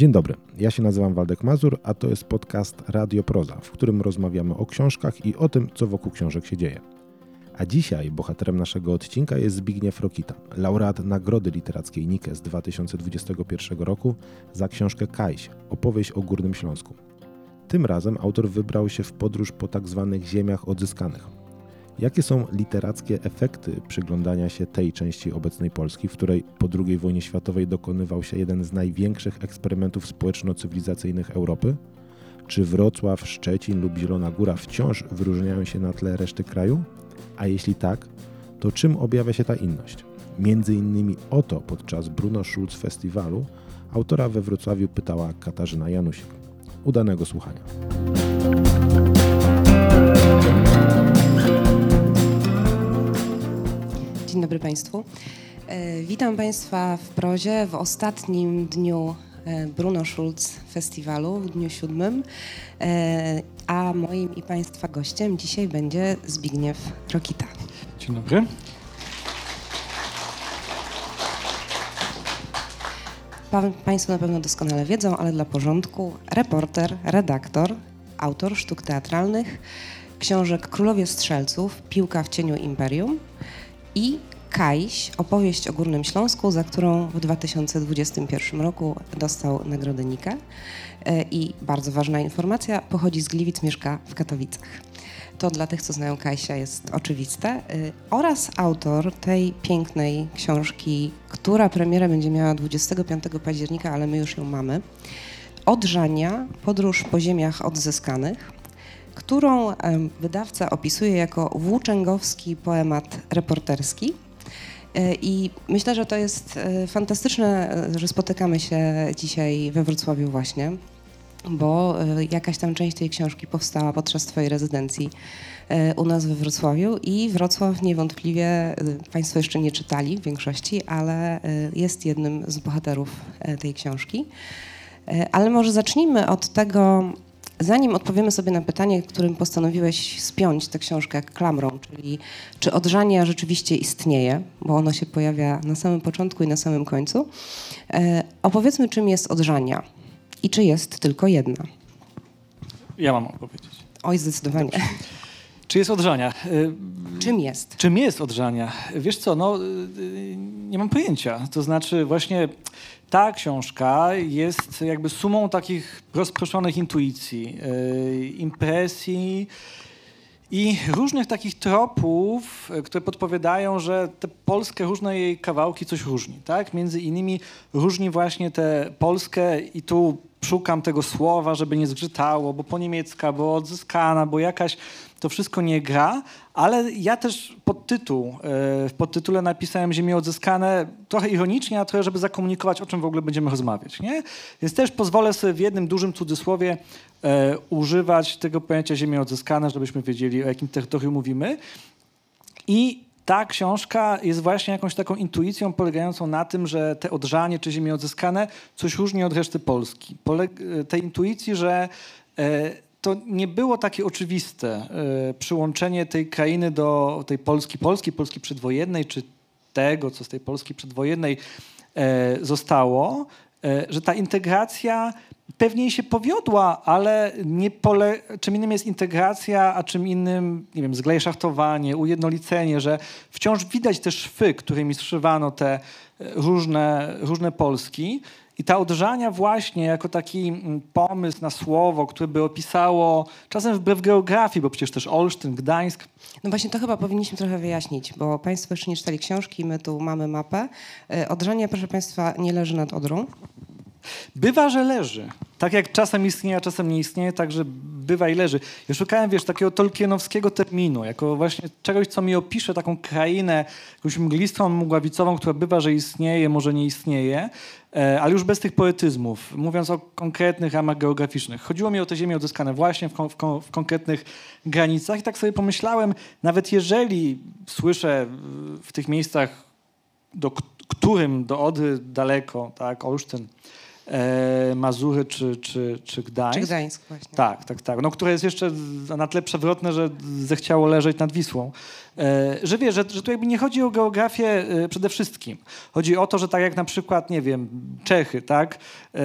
Dzień dobry, ja się nazywam Waldek Mazur, a to jest podcast Radio Proza, w którym rozmawiamy o książkach i o tym, co wokół książek się dzieje. A dzisiaj bohaterem naszego odcinka jest Zbigniew Rokita, laureat Nagrody Literackiej Nike z 2021 roku za książkę Kajś, opowieść o Górnym Śląsku. Tym razem autor wybrał się w podróż po tak zwanych ziemiach odzyskanych. Jakie są literackie efekty przyglądania się tej części obecnej Polski, w której po II wojnie światowej dokonywał się jeden z największych eksperymentów społeczno-cywilizacyjnych Europy? Czy Wrocław, Szczecin lub Zielona Góra wciąż wyróżniają się na tle reszty kraju? A jeśli tak, to czym objawia się ta inność? Między innymi o to podczas Bruno Schulz Festiwalu autora we Wrocławiu pytała Katarzyna Janusik. Udanego słuchania. Dzień dobry Państwu. E, witam Państwa w prozie w ostatnim dniu e, Bruno Schulz Festiwalu, w dniu siódmym, e, a moim i Państwa gościem dzisiaj będzie Zbigniew Rokita. Dzień dobry. Pa, państwo na pewno doskonale wiedzą, ale dla porządku reporter, redaktor, autor sztuk teatralnych, książek Królowie Strzelców, Piłka w cieniu Imperium i Kajś, opowieść o Górnym Śląsku, za którą w 2021 roku dostał Nagrodę Nika. E, I bardzo ważna informacja, pochodzi z Gliwic, mieszka w Katowicach. To dla tych, co znają Kajsia, jest oczywiste. E, Oraz autor tej pięknej książki, która premierę będzie miała 25 października, ale my już ją mamy. Odżania, podróż po ziemiach odzyskanych którą wydawca opisuje jako włóczęgowski poemat reporterski. E, I myślę, że to jest e, fantastyczne, e, że spotykamy się dzisiaj we Wrocławiu właśnie, bo jakaś tam część tej książki powstała podczas Twojej rezydencji u nas we Wrocławiu i Wrocław niewątpliwie Państwo jeszcze nie czytali w większości, ale jest jednym z bohaterów tej książki. Ale może zacznijmy od tego, zanim odpowiemy sobie na pytanie, którym postanowiłeś spiąć tę książkę klamrą, czyli czy odżania rzeczywiście istnieje, bo ono się pojawia na samym początku i na samym końcu. E, opowiedzmy, czym jest odżania i czy jest tylko jedna. Ja mam opowiedzieć. Oj, zdecydowanie. Czy jest odżania? Y, Czym jest? Czym jest odżania? Wiesz co, no y, nie mam pojęcia. To znaczy właśnie ta książka jest jakby sumą takich rozproszonych intuicji, y, impresji i różnych takich tropów, y, które podpowiadają, że te polskie różne jej kawałki coś różni, tak? Między innymi różni właśnie tę Polskę i tu szukam tego słowa, żeby nie zgrzytało, bo po niemiecka, bo odzyskana, bo jakaś to wszystko nie gra, ale ja też podtytuł, e, w podtytule napisałem Ziemie odzyskane trochę ironicznie, a trochę, żeby zakomunikować, o czym w ogóle będziemy rozmawiać. Nie? Więc też pozwolę sobie w jednym dużym cudzysłowie e, używać tego pojęcia Ziemie odzyskane, żebyśmy wiedzieli, o jakim terytorium mówimy. I ta książka jest właśnie jakąś taką intuicją polegającą na tym, że te odżanie czy ziemie odzyskane coś różni od reszty Polski. Poleg- tej intuicji, że e, to nie było takie oczywiste e, przyłączenie tej krainy do tej Polski, Polski, Polski przedwojennej, czy tego, co z tej Polski przedwojennej e, zostało, e, że ta integracja pewnie się powiodła, ale nie pole... czym innym jest integracja, a czym innym, nie wiem, zglejszachtowanie, ujednolicenie, że wciąż widać te szwy, którymi zszywano te różne, różne Polski. I ta odżania właśnie jako taki mm, pomysł na słowo, które by opisało, czasem wbrew geografii, bo przecież też Olsztyn, Gdańsk, No właśnie to chyba powinniśmy trochę wyjaśnić, bo Państwo jeszcze nie czytali książki, my tu mamy mapę. E, Odżania, proszę Państwa, nie leży nad Odrą. Bywa, że leży. Tak jak czasem istnieje, a czasem nie istnieje, także bywa i leży. Ja szukałem, wiesz, takiego tolkienowskiego terminu, jako właśnie czegoś, co mi opisze taką krainę, jakąś mglistą, mgławicową, która bywa, że istnieje, może nie istnieje, ale już bez tych poetyzmów, mówiąc o konkretnych ramach geograficznych. Chodziło mi o te ziemie odzyskane właśnie w, kon, w, kon, w konkretnych granicach i tak sobie pomyślałem, nawet jeżeli słyszę w tych miejscach, do którym do Odry daleko, tak, Olsztyn, e, Mazury czy, czy, czy Gdańsk. Czy Gdańsk właśnie. Tak, tak, tak. No, które jest jeszcze na tle przewrotne, że zechciało leżeć nad Wisłą. E, że wiesz, że, że tu jakby nie chodzi o geografię e, przede wszystkim. Chodzi o to, że tak jak na przykład, nie wiem, Czechy, tak? E,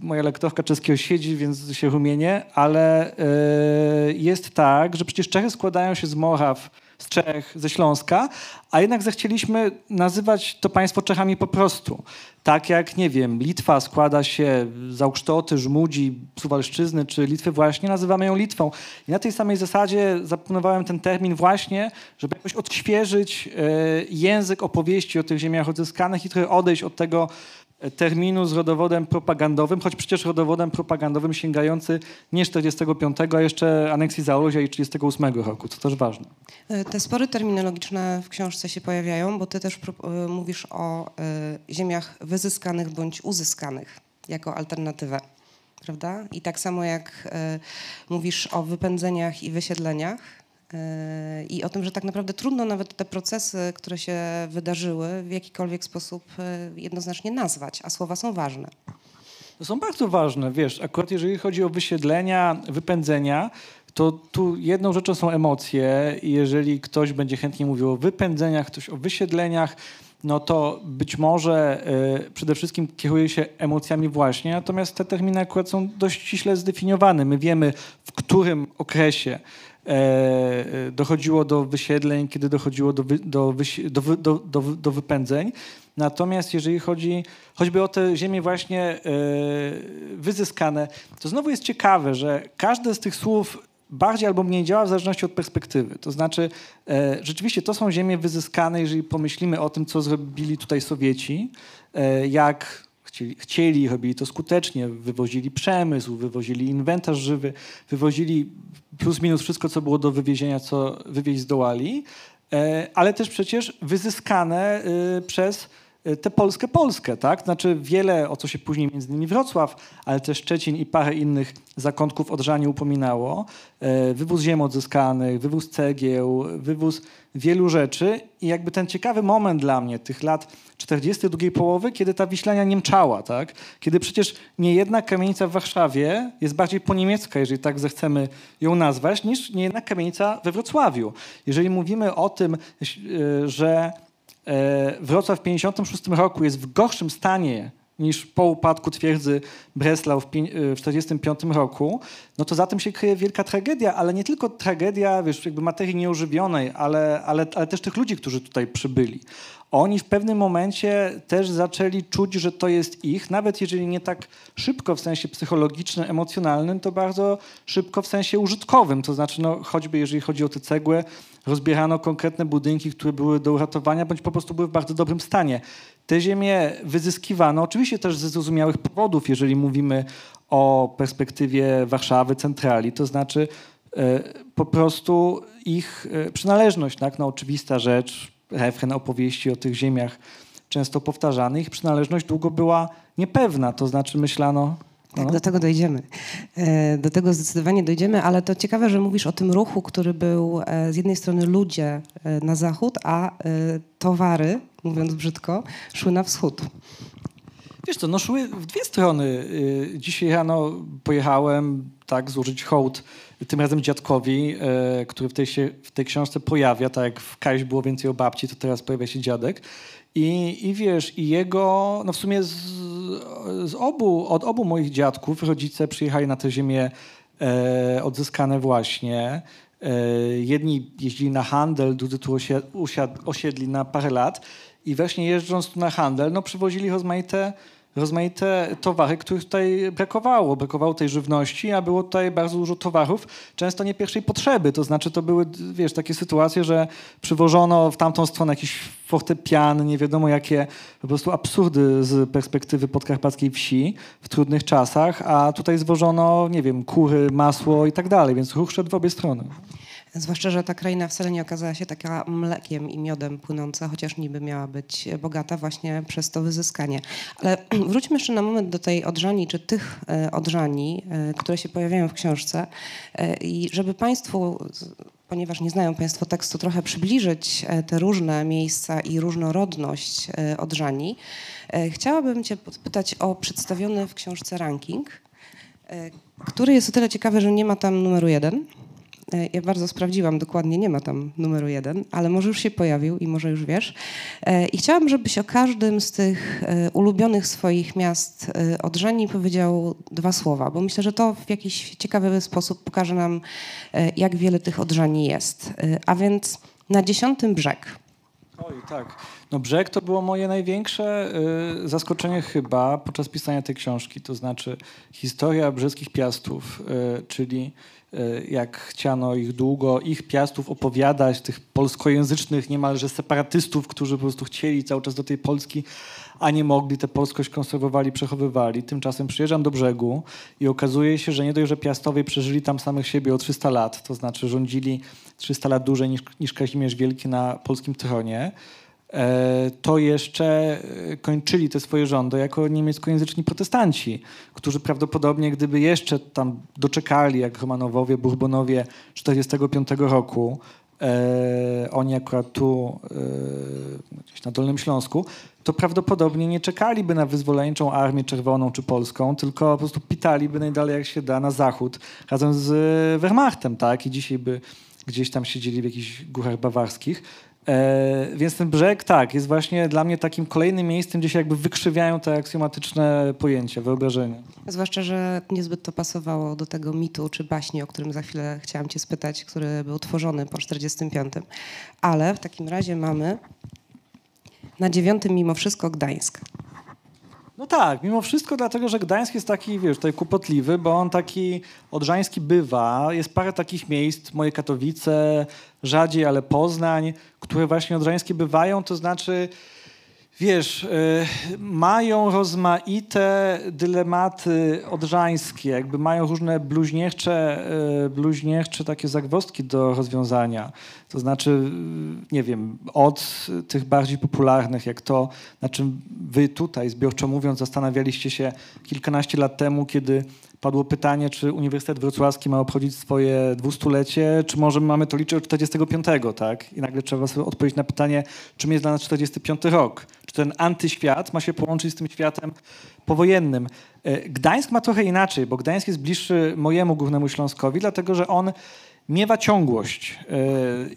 moja lektorka czeskiego siedzi, więc się rumienie, ale e, jest tak, że przecież Czechy składają się z Moraw, z Czech, ze Śląska, a jednak zechcieliśmy nazywać to państwo Czechami po prostu. Tak jak, nie wiem, Litwa składa się z Auksztoty, Żmudzi, Suwalszczyzny, czy Litwy właśnie, nazywamy ją Litwą. I na tej samej zasadzie zaproponowałem ten termin właśnie, żeby jakoś odświeżyć e, język opowieści o tych ziemiach odzyskanych i trochę odejść od tego terminu z rodowodem propagandowym, choć przecież rodowodem propagandowym sięgający nie 45, a jeszcze aneksji Zaolozia i 38 roku, co też ważne. E, te spory terminologiczne w książce się pojawiają, bo ty też e, mówisz o y, ziemiach wyzyskanych bądź uzyskanych jako alternatywę, prawda? I tak samo jak mówisz o wypędzeniach i wysiedleniach, i o tym, że tak naprawdę trudno nawet te procesy, które się wydarzyły, w jakikolwiek sposób e, jednoznacznie nazwać, a słowa są ważne. Są bardzo ważne, wiesz, akurat jeżeli chodzi o wysiedlenia, wypędzenia, to tu jedną rzeczą są emocje i jeżeli ktoś będzie chętnie mówił o wypędzeniach, ktoś o wysiedleniach, no to być może y, przede wszystkim kieruje się emocjami właśnie, natomiast te terminy akurat są dość ściśle zdefiniowane. My wiemy, w którym okresie dochodziło do wysiedleń, kiedy dochodziło do, do, do, do, do, do wypędzeń. Natomiast jeżeli chodzi choćby o te ziemie właśnie e, wyzyskane, to znowu jest ciekawe, że każde z tych słów bardziej albo mniej działa w zależności od perspektywy. To znaczy, e, rzeczywiście to są ziemie wyzyskane, jeżeli pomyślimy o tym, co zrobili tutaj Sowieci, jak chcieli, chcieli, robili to skutecznie, wywozili przemysł, wywozili inwentarz żywy, wywozili plus minus wszystko, co było do wywiezienia, co wywieźć zdołali, e, ale też przecież wyzyskane e, przez tę Polskę Polskę, tak? Znaczy wiele, o co się później między innymi Wrocław, ale też Szczecin i parę innych zakątków Odrzanie upominało. Wywóz ziem odzyskanych, wywóz cegieł, wywóz wielu rzeczy i jakby ten ciekawy moment dla mnie tych lat 40. drugiej połowy, kiedy ta Wiślania niemczała, tak? Kiedy przecież niejedna kamienica w Warszawie jest bardziej poniemiecka, jeżeli tak zechcemy ją nazwać, niż niejedna kamienica we Wrocławiu. Jeżeli mówimy o tym, e, że Wrocław w 56 roku jest w gorszym stanie niż po upadku twierdzy Breslau w 1945 e, roku, no to za tym się kryje wielka tragedia, ale nie tylko tragedia wiesz, jakby materii nieożywionej, ale, ale, ale też tych ludzi, którzy tutaj przybyli. Oni w pewnym momencie też zaczęli czuć, że to jest ich, nawet jeżeli nie tak szybko w sensie psychologicznym, emocjonalnym, to bardzo szybko w sensie użytkowym. To znaczy, no, choćby jeżeli chodzi o te cegły, rozbierano konkretne budynki, które były do uratowania, bądź po prostu były w bardzo dobrym stanie. Te ziemie wyzyskiwano, oczywiście też ze zrozumiałych powodów, jeżeli mówimy o perspektywie Warszawy, centrali, to znaczy e, po prostu ich e, przynależność, tak? no, oczywista rzecz, refren opowieści o tych ziemiach często powtarzany, ich przynależność długo była niepewna, to znaczy myślano, tak, no. do tego dojdziemy. E, do tego zdecydowanie dojdziemy, ale to ciekawe, że mówisz o tym ruchu, który był z jednej strony ludzie na zachód, a towary mówiąc brzydko, szły na wschód. Wiesz co, no szły w dwie strony. Y, dzisiaj rano pojechałem tak złożyć hołd tym razem dziadkowi, y, który w tej, się, w tej książce pojawia, tak jak w Kajś było więcej o babci, to teraz pojawia się dziadek. I, I wiesz, i jego, no w sumie z, z obu, od obu moich dziadków rodzice przyjechali na tę ziemię e, odzyskane właśnie. E, jedni jeździli na handel, drudzy tu osiedli na parę lat. I właśnie jeżdżąc tu na handel, no przywozili rozmaite, rozmaite towary, których tutaj brakowało. Brakowało tej żywności, a było tutaj bardzo dużo towarów, często nie pierwszej potrzeby. To znaczy to były, wiesz, takie sytuacje, że przywożono w tamtą stronę jakiś fortepian, nie wiadomo jakie, po prostu absurdy z perspektywy podkarpackiej wsi w trudnych czasach, a tutaj zwożono, nie wiem, kury, masło i tak dalej, więc ruch szedł w obie strony. Zwłaszcza, że ta kraina wcale nie okazała się taka mlekiem i miodem płynąca, chociaż niby miała być bogata właśnie przez to wyzyskanie. Ale wróćmy jeszcze na moment do tej odrzani, czy tych e, odrzani, e, które się pojawiają w książce. E, I żeby Państwu ponieważ nie znają Państwo tekstu, trochę przybliżyć te różne miejsca i różnorodność Odrzani, chciałabym Cię podpytać o przedstawiony w książce ranking, który jest o tyle ciekawy, że nie ma tam numeru jeden. E, ja bardzo sprawdziłam dokładnie, nie ma tam numeru jeden, ale może już się pojawił i może już wiesz. E, I chciałabym, żebyś o każdym z tych e, ulubionych swoich miast od Żeni powiedział dwa słowa, bo myślę, że to w jakiś ciekawy sposób pokaże nam, jak wiele tych odrzani jest. A więc na dziesiątym brzeg. Oj, tak. No brzeg to było moje największe y, zaskoczenie chyba podczas pisania tej książki, to znaczy historia brzeskich piastów, y, czyli jak chciano ich długo, ich piastów opowiadać, tych polskojęzycznych niemalże separatystów, którzy po prostu chcieli cały czas do tej Polski, a nie mogli, tę polskość konserwowali, przechowywali. Tymczasem przyjeżdżam do brzegu i okazuje się, że nie dość, że piastowie przeżyli tam samych siebie o 300 lat, to znaczy rządzili 300 lat dłużej niż, niż Kazimierz Wielki na polskim tronie, e, to jeszcze e, kończyli te swoje rządy jako niemieckojęzyczni protestanci, którzy prawdopodobnie, gdyby jeszcze tam doczekali, jak Romanowowie, Bourbonowie 45 roku, e, oni akurat tu, e, gdzieś na Dolnym Śląsku, to prawdopodobnie nie czekaliby na wyzwoleńczą Armię Czerwoną czy Polską, tylko po prostu pitaliby najdalej jak się da na zachód razem z Wehrmachtem, tak? I dzisiaj by gdzieś tam siedzieli w jakichś górach bawarskich. E, więc ten brzeg, tak, jest właśnie dla mnie takim kolejnym miejscem, gdzie się jakby wykrzywiają te aksjomatyczne pojęcia, wyobrażenia. Zwłaszcza, że niezbyt to pasowało do tego mitu czy baśni, o którym za chwilę chciałam cię spytać, który był tworzony po 45. Ale w takim razie mamy na dziewiątym mimo wszystko Gdańsk. No tak, mimo wszystko dlatego, że Gdańsk jest taki, wiesz, tutaj kłopotliwy, bo on taki odrzański bywa. Jest parę takich miejsc, moje Katowice, rzadziej, ale Poznań, które właśnie odrzańskie bywają, to znaczy wiesz, y, mają rozmaite dylematy odrzańskie, jakby mają różne bluźniercze, y, bluźniercze takie zagwozdki do rozwiązania. To znaczy, y, nie wiem, od tych bardziej popularnych, jak to, na czym wy tutaj, zbiorczo mówiąc, zastanawialiście się kilkanaście lat temu, kiedy padło pytanie, czy Uniwersytet Wrocławski ma obchodzić swoje dwustulecie, czy może mamy to liczyć od 45, tak? I nagle trzeba sobie odpowiedzieć na pytanie, czym jest dla nas 45 rok? Czy ten antyświat ma się połączyć z tym światem powojennym? E, Gdańsk ma trochę inaczej, bo Gdańsk jest bliższy mojemu Górnemu Śląskowi, dlatego że on miewa ciągłość e,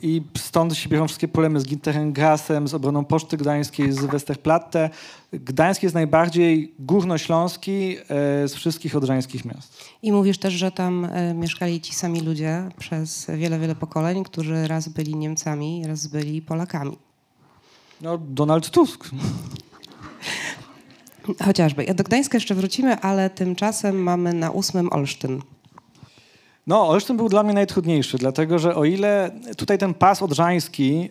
i stąd się biorą wszystkie problemy z Ginterengrazem, z obroną Poczty Gdańskiej, z Westerplatte. Gdańsk jest najbardziej górnośląski e, z wszystkich odrzańskich miast. I mówisz też, że tam e, mieszkali ci sami ludzie przez wiele, wiele pokoleń, którzy raz byli Niemcami, raz byli Polakami. No, Donald Tusk. Chociażby. Do Gdańska jeszcze wrócimy, ale tymczasem mamy na ósmym Olsztyn. No, Olsztyn był dla mnie najtrudniejszy, dlatego że o ile tutaj ten pas odrzański, yy,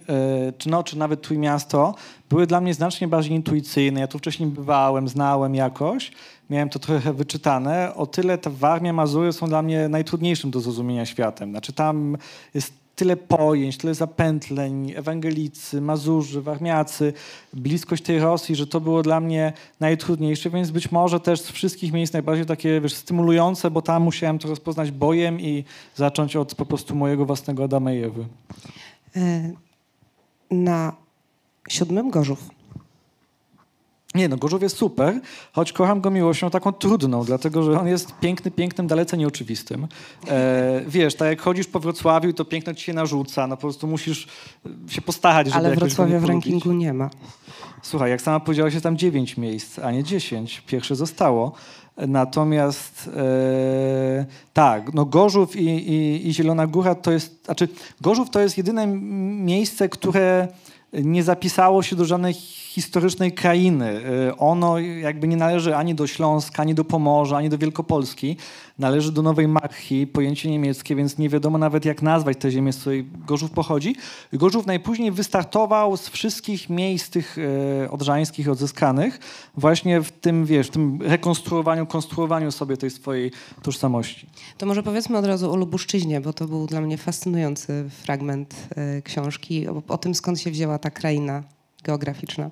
czy, no, czy nawet Trójmiasto, były dla mnie znacznie bardziej intuicyjne. Ja tu wcześniej bywałem, znałem jakoś, miałem to trochę wyczytane. O tyle ta Warmia, Mazury są dla mnie najtrudniejszym do zrozumienia światem. Znaczy tam jest tyle pojęć, tyle zapętleń, ewangelicy, mazurzy, warmiacy, bliskość tej Rosji, że to było dla mnie najtrudniejsze, więc być może też z wszystkich miejsc najbardziej takie wiesz, stymulujące, bo tam musiałem to rozpoznać bojem i zacząć od po prostu mojego własnego Adama i Ewy. E, na siódmym Gorzów. Nie, no Gorzów jest super, choć kocham go miłością taką trudną, dlatego że on jest piękny, pięknym, dalece nieoczywistym. E, wiesz, tak jak chodzisz po Wrocławiu, to piękno ci się narzuca, no po prostu musisz się postarać, żeby Ale Wrocławia w rankingu nie ma. Słuchaj, jak sama powiedziałaś, jest tam dziewięć miejsc, a nie dziesięć. Pierwsze zostało. Natomiast e, tak, no Gorzów i, i, i Zielona Góra to jest, znaczy Gorzów to jest jedyne miejsce, które nie zapisało się do żadnej historycznej krainy. Y, ono jakby nie należy ani do Śląska, ani do Pomorza, ani do Wielkopolski. Należy do Nowej Marchi, pojęcie niemieckie, więc nie wiadomo nawet jak nazwać tę ziemię, z której Gorzów pochodzi. Gorzów najpóźniej wystartował z wszystkich miejsc tych e, odrzańskich odzyskanych właśnie w tym, wiesz, w tym rekonstruowaniu, konstruowaniu sobie tej swojej tożsamości. To może powiedzmy od razu o Lubuszczyźnie, bo to był dla mnie fascynujący fragment e, książki, o, o tym skąd się wzięła ta kraina geograficzna.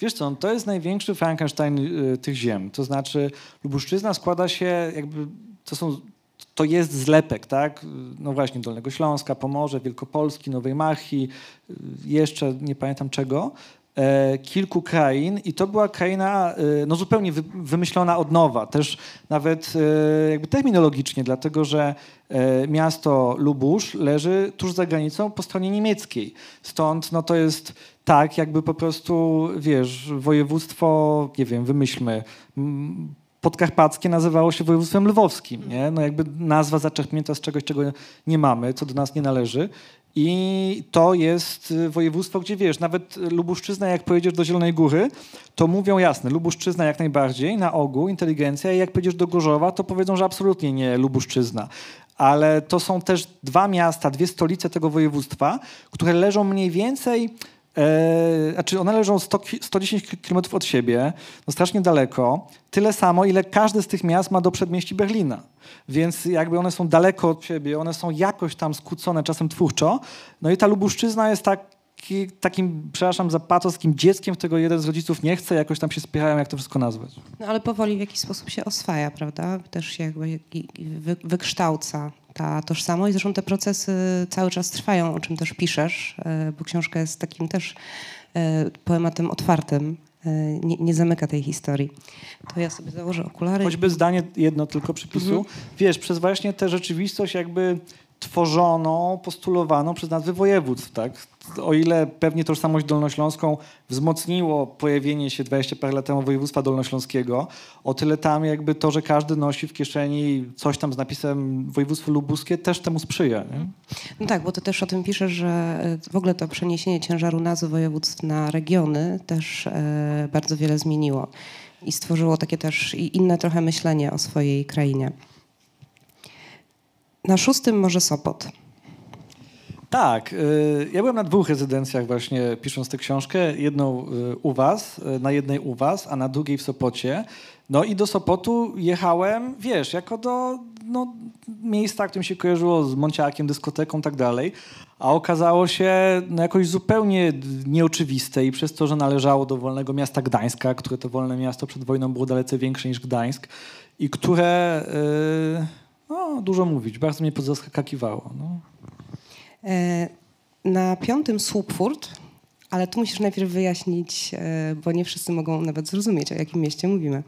Wiesz co, to jest największy Frankenstein y, tych ziem. To znaczy Lubuszczyzna składa się jakby, to są to jest zlepek, tak? No właśnie, Dolnego Śląska, Pomorze, Wielkopolski, Nowej Marchi, jeszcze nie pamiętam czego, e, kilku krain i to była kraina e, no, zupełnie wy, wymyślona od nowa, też nawet e, jakby terminologicznie, dlatego że miasto Lubusz leży tuż za granicą po stronie niemieckiej. Stąd no, to jest tak, jakby po prostu, wiesz, województwo, nie wiem, wymyślmy, podkarpackie nazywało się województwem lwowskim. Nie? No jakby nazwa zaczerpnięta z czegoś, czego nie mamy, co do nas nie należy. I to jest województwo, gdzie wiesz, nawet Lubuszczyzna, jak pojedziesz do Zielonej Góry, to mówią jasne, Lubuszczyzna jak najbardziej, na ogół, inteligencja, i jak pojedziesz do Gorzowa, to powiedzą, że absolutnie nie Lubuszczyzna. Ale to są też dwa miasta, dwie stolice tego województwa, które leżą mniej więcej E, znaczy one leżą 100, 110 km od siebie, no strasznie daleko, tyle samo, ile każde z tych miast ma do przedmieści Berlina. Więc jakby one są daleko od siebie, one są jakoś tam skłócone, czasem twórczo. No i ta Lubuszczyzna jest taki, takim, przepraszam za patoskim dzieckiem, którego jeden z rodziców nie chce, jakoś tam się spierają, jak to wszystko nazwać. No ale powoli w jakiś sposób się oswaja, prawda? Też się jakby wykształca ta tożsamość. Zresztą te procesy cały czas trwają, o czym też piszesz, e, bo książka jest takim też e, poematem otwartym. E, nie, nie, zamyka tej historii. To ja sobie założę okulary. Choćby zdanie jedno tylko przypisu. Mhm. Wiesz, przez właśnie tę rzeczywistość jakby tworzoną, postulowaną przez nazwy województw. Tak? O ile pewnie tożsamość dolnośląską wzmocniło pojawienie się 20 parę lat temu województwa dolnośląskiego, o tyle tam jakby to, że każdy nosi w kieszeni coś tam z napisem województwo lubuskie też temu sprzyja. Nie? No tak, bo ty też o tym piszesz, że e, w ogóle to przeniesienie ciężaru nazw województw na regiony też e, bardzo wiele zmieniło i stworzyło takie też inne trochę myślenie o swojej krainie. Na szóstym może Sopot. Tak, y, ja byłem na dwóch rezydencjach właśnie pisząc tę książkę. Jedną y, u was, y, na jednej u was, a na drugiej w Sopocie. No i do Sopotu jechałem, wiesz, jako do no, miejsca, którym się kojarzyło z Monciakiem, dyskoteką i tak dalej. A okazało się no, jakoś zupełnie nieoczywiste i przez to, że należało do wolnego miasta Gdańska, które to wolne miasto przed wojną było dalece większe niż Gdańsk i które... Yy no, dużo mówić, bardzo mnie zaskakiwało. No. E, na piątym Słupfurt, ale tu musisz najpierw wyjaśnić, e, bo nie wszyscy mogą nawet zrozumieć, o jakim mieście mówimy.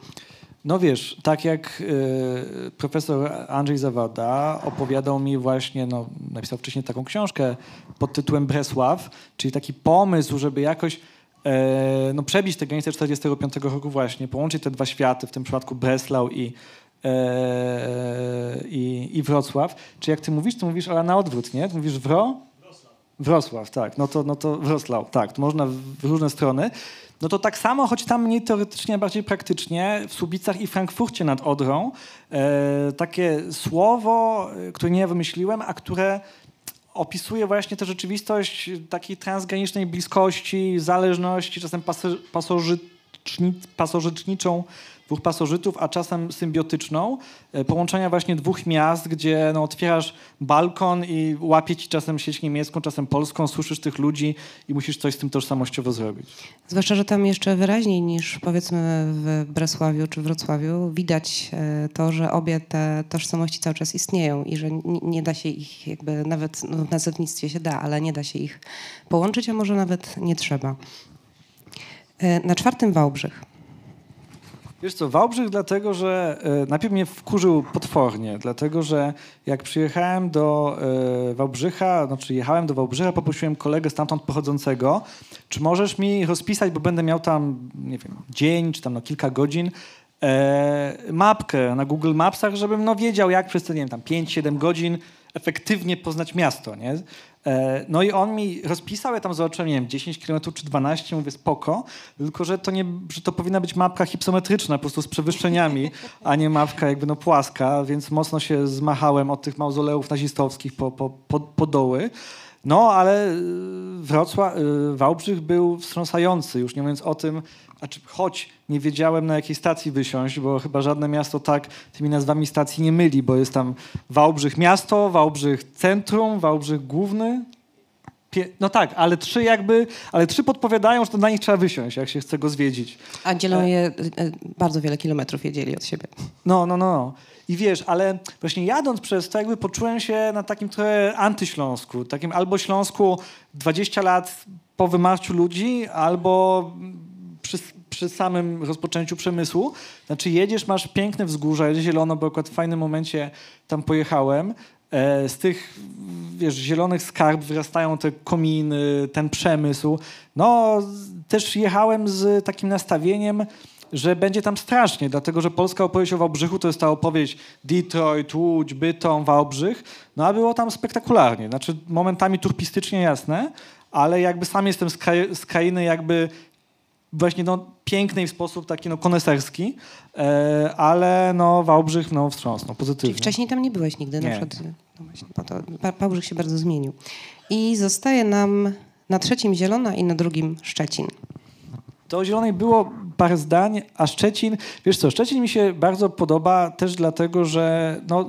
No wiesz, tak jak y, profesor Andrzej Zawada opowiadał mi właśnie, no, napisał wcześniej taką książkę pod tytułem Bresław, czyli taki pomysł, żeby jakoś e, no, przebić te granice 45 roku właśnie, połączyć te dwa światy, w tym przypadku Breslau i e, i, i Wrocław. Czy jak ty mówisz, to mówisz, ale na odwrót, nie? mówisz Wro? Wrocław. Wrocław, tak. No to, no to Wrocław, tak. To można w różne strony. No to tak samo, choć tam mniej teoretycznie, a bardziej praktycznie, w Słubicach i Frankfurcie nad Odrą e, takie słowo, e, które nie wymyśliłem, a które opisuje właśnie tę rzeczywistość takiej transgranicznej bliskości, zależności, czasem pasożytniczą dwóch pasożytów, a czasem symbiotyczną, e, połączenia właśnie dwóch miast, gdzie no, otwierasz balkon i łapie ci czasem sieć niemiecką, czasem polską, słyszysz tych ludzi i musisz coś z tym tożsamościowo zrobić. Zwłaszcza, że tam jeszcze wyraźniej niż powiedzmy w Bresławiu czy Wrocławiu widać e, to, że obie te tożsamości cały czas istnieją i że nie da się ich jakby nawet no, w nazewnictwie się da, ale nie da się ich połączyć, a może nawet nie trzeba. E, na czwartym Wałbrzych. Wiesz co, Wałbrzych dlatego, że e, najpierw mnie wkurzył potwornie, dlatego że jak przyjechałem do e, Wałbrzycha, znaczy jechałem do Wałbrzycha, poprosiłem kolegę stamtąd pochodzącego, czy możesz mi rozpisać, bo będę miał tam, nie wiem, dzień, czy tam no kilka godzin, mapkę na Google Mapsach, żebym no wiedział, jak przez te, nie wiem, tam 5-7 godzin efektywnie poznać miasto, nie? E, no i on mi rozpisał, ja tam zobaczyłem, nie wiem, 10 km czy 12, mówię spoko, tylko że to, nie, że to powinna być mapka hipsometryczna, po prostu z przewyższeniami, a nie mapka jakby no płaska, więc mocno się zmachałem od tych mauzoleów nazistowskich po, po, po, po doły. No, ale Wrocław, y, Wałbrzych był wstrząsający, już nie mówiąc o tym, znaczy, choć nie wiedziałem na jakiej stacji wysiąść, bo chyba żadne miasto tak tymi nazwami stacji nie myli, bo jest tam Wałbrzych miasto, Wałbrzych centrum, Wałbrzych główny, Pie- no tak, ale trzy jakby, ale trzy podpowiadają, że to na nich trzeba wysiąść, jak się chce go zwiedzić. A dzielą je e, bardzo wiele kilometrów jedzieli od siebie. No, no, no. I wiesz, ale właśnie jadąc przez to, jakby poczułem się na takim trochę antyśląsku. Takim albo Śląsku 20 lat po wymarciu ludzi, albo przy, przy samym rozpoczęciu przemysłu. Znaczy jedziesz, masz piękne wzgórza, zielono, bo akurat w fajnym momencie tam pojechałem. E, z tych, wiesz, zielonych skarb wyrastają te kominy, ten przemysł. No, też jechałem z takim nastawieniem, że będzie tam strasznie, dlatego że polska opowieść o Wałbrzychu to jest ta opowieść Detroit, Łódź, Bytom, Wałbrzych, no a było tam spektakularnie. Znaczy momentami turpistycznie jasne, ale jakby sam jestem z, kraj, z krainy jakby właśnie no, pięknej w sposób taki no, koneserski, e, ale no, Wałbrzych no, wstrząsnął pozytywnie. Czyli wcześniej tam nie byłeś nigdy? Nie. Na przykład, no właśnie, bo to Wałbrzych się bardzo zmienił. I zostaje nam na trzecim Zielona i na drugim Szczecin. To o Zielonej było parę zdań, a Szczecin, wiesz co, Szczecin mi się bardzo podoba też dlatego, że no,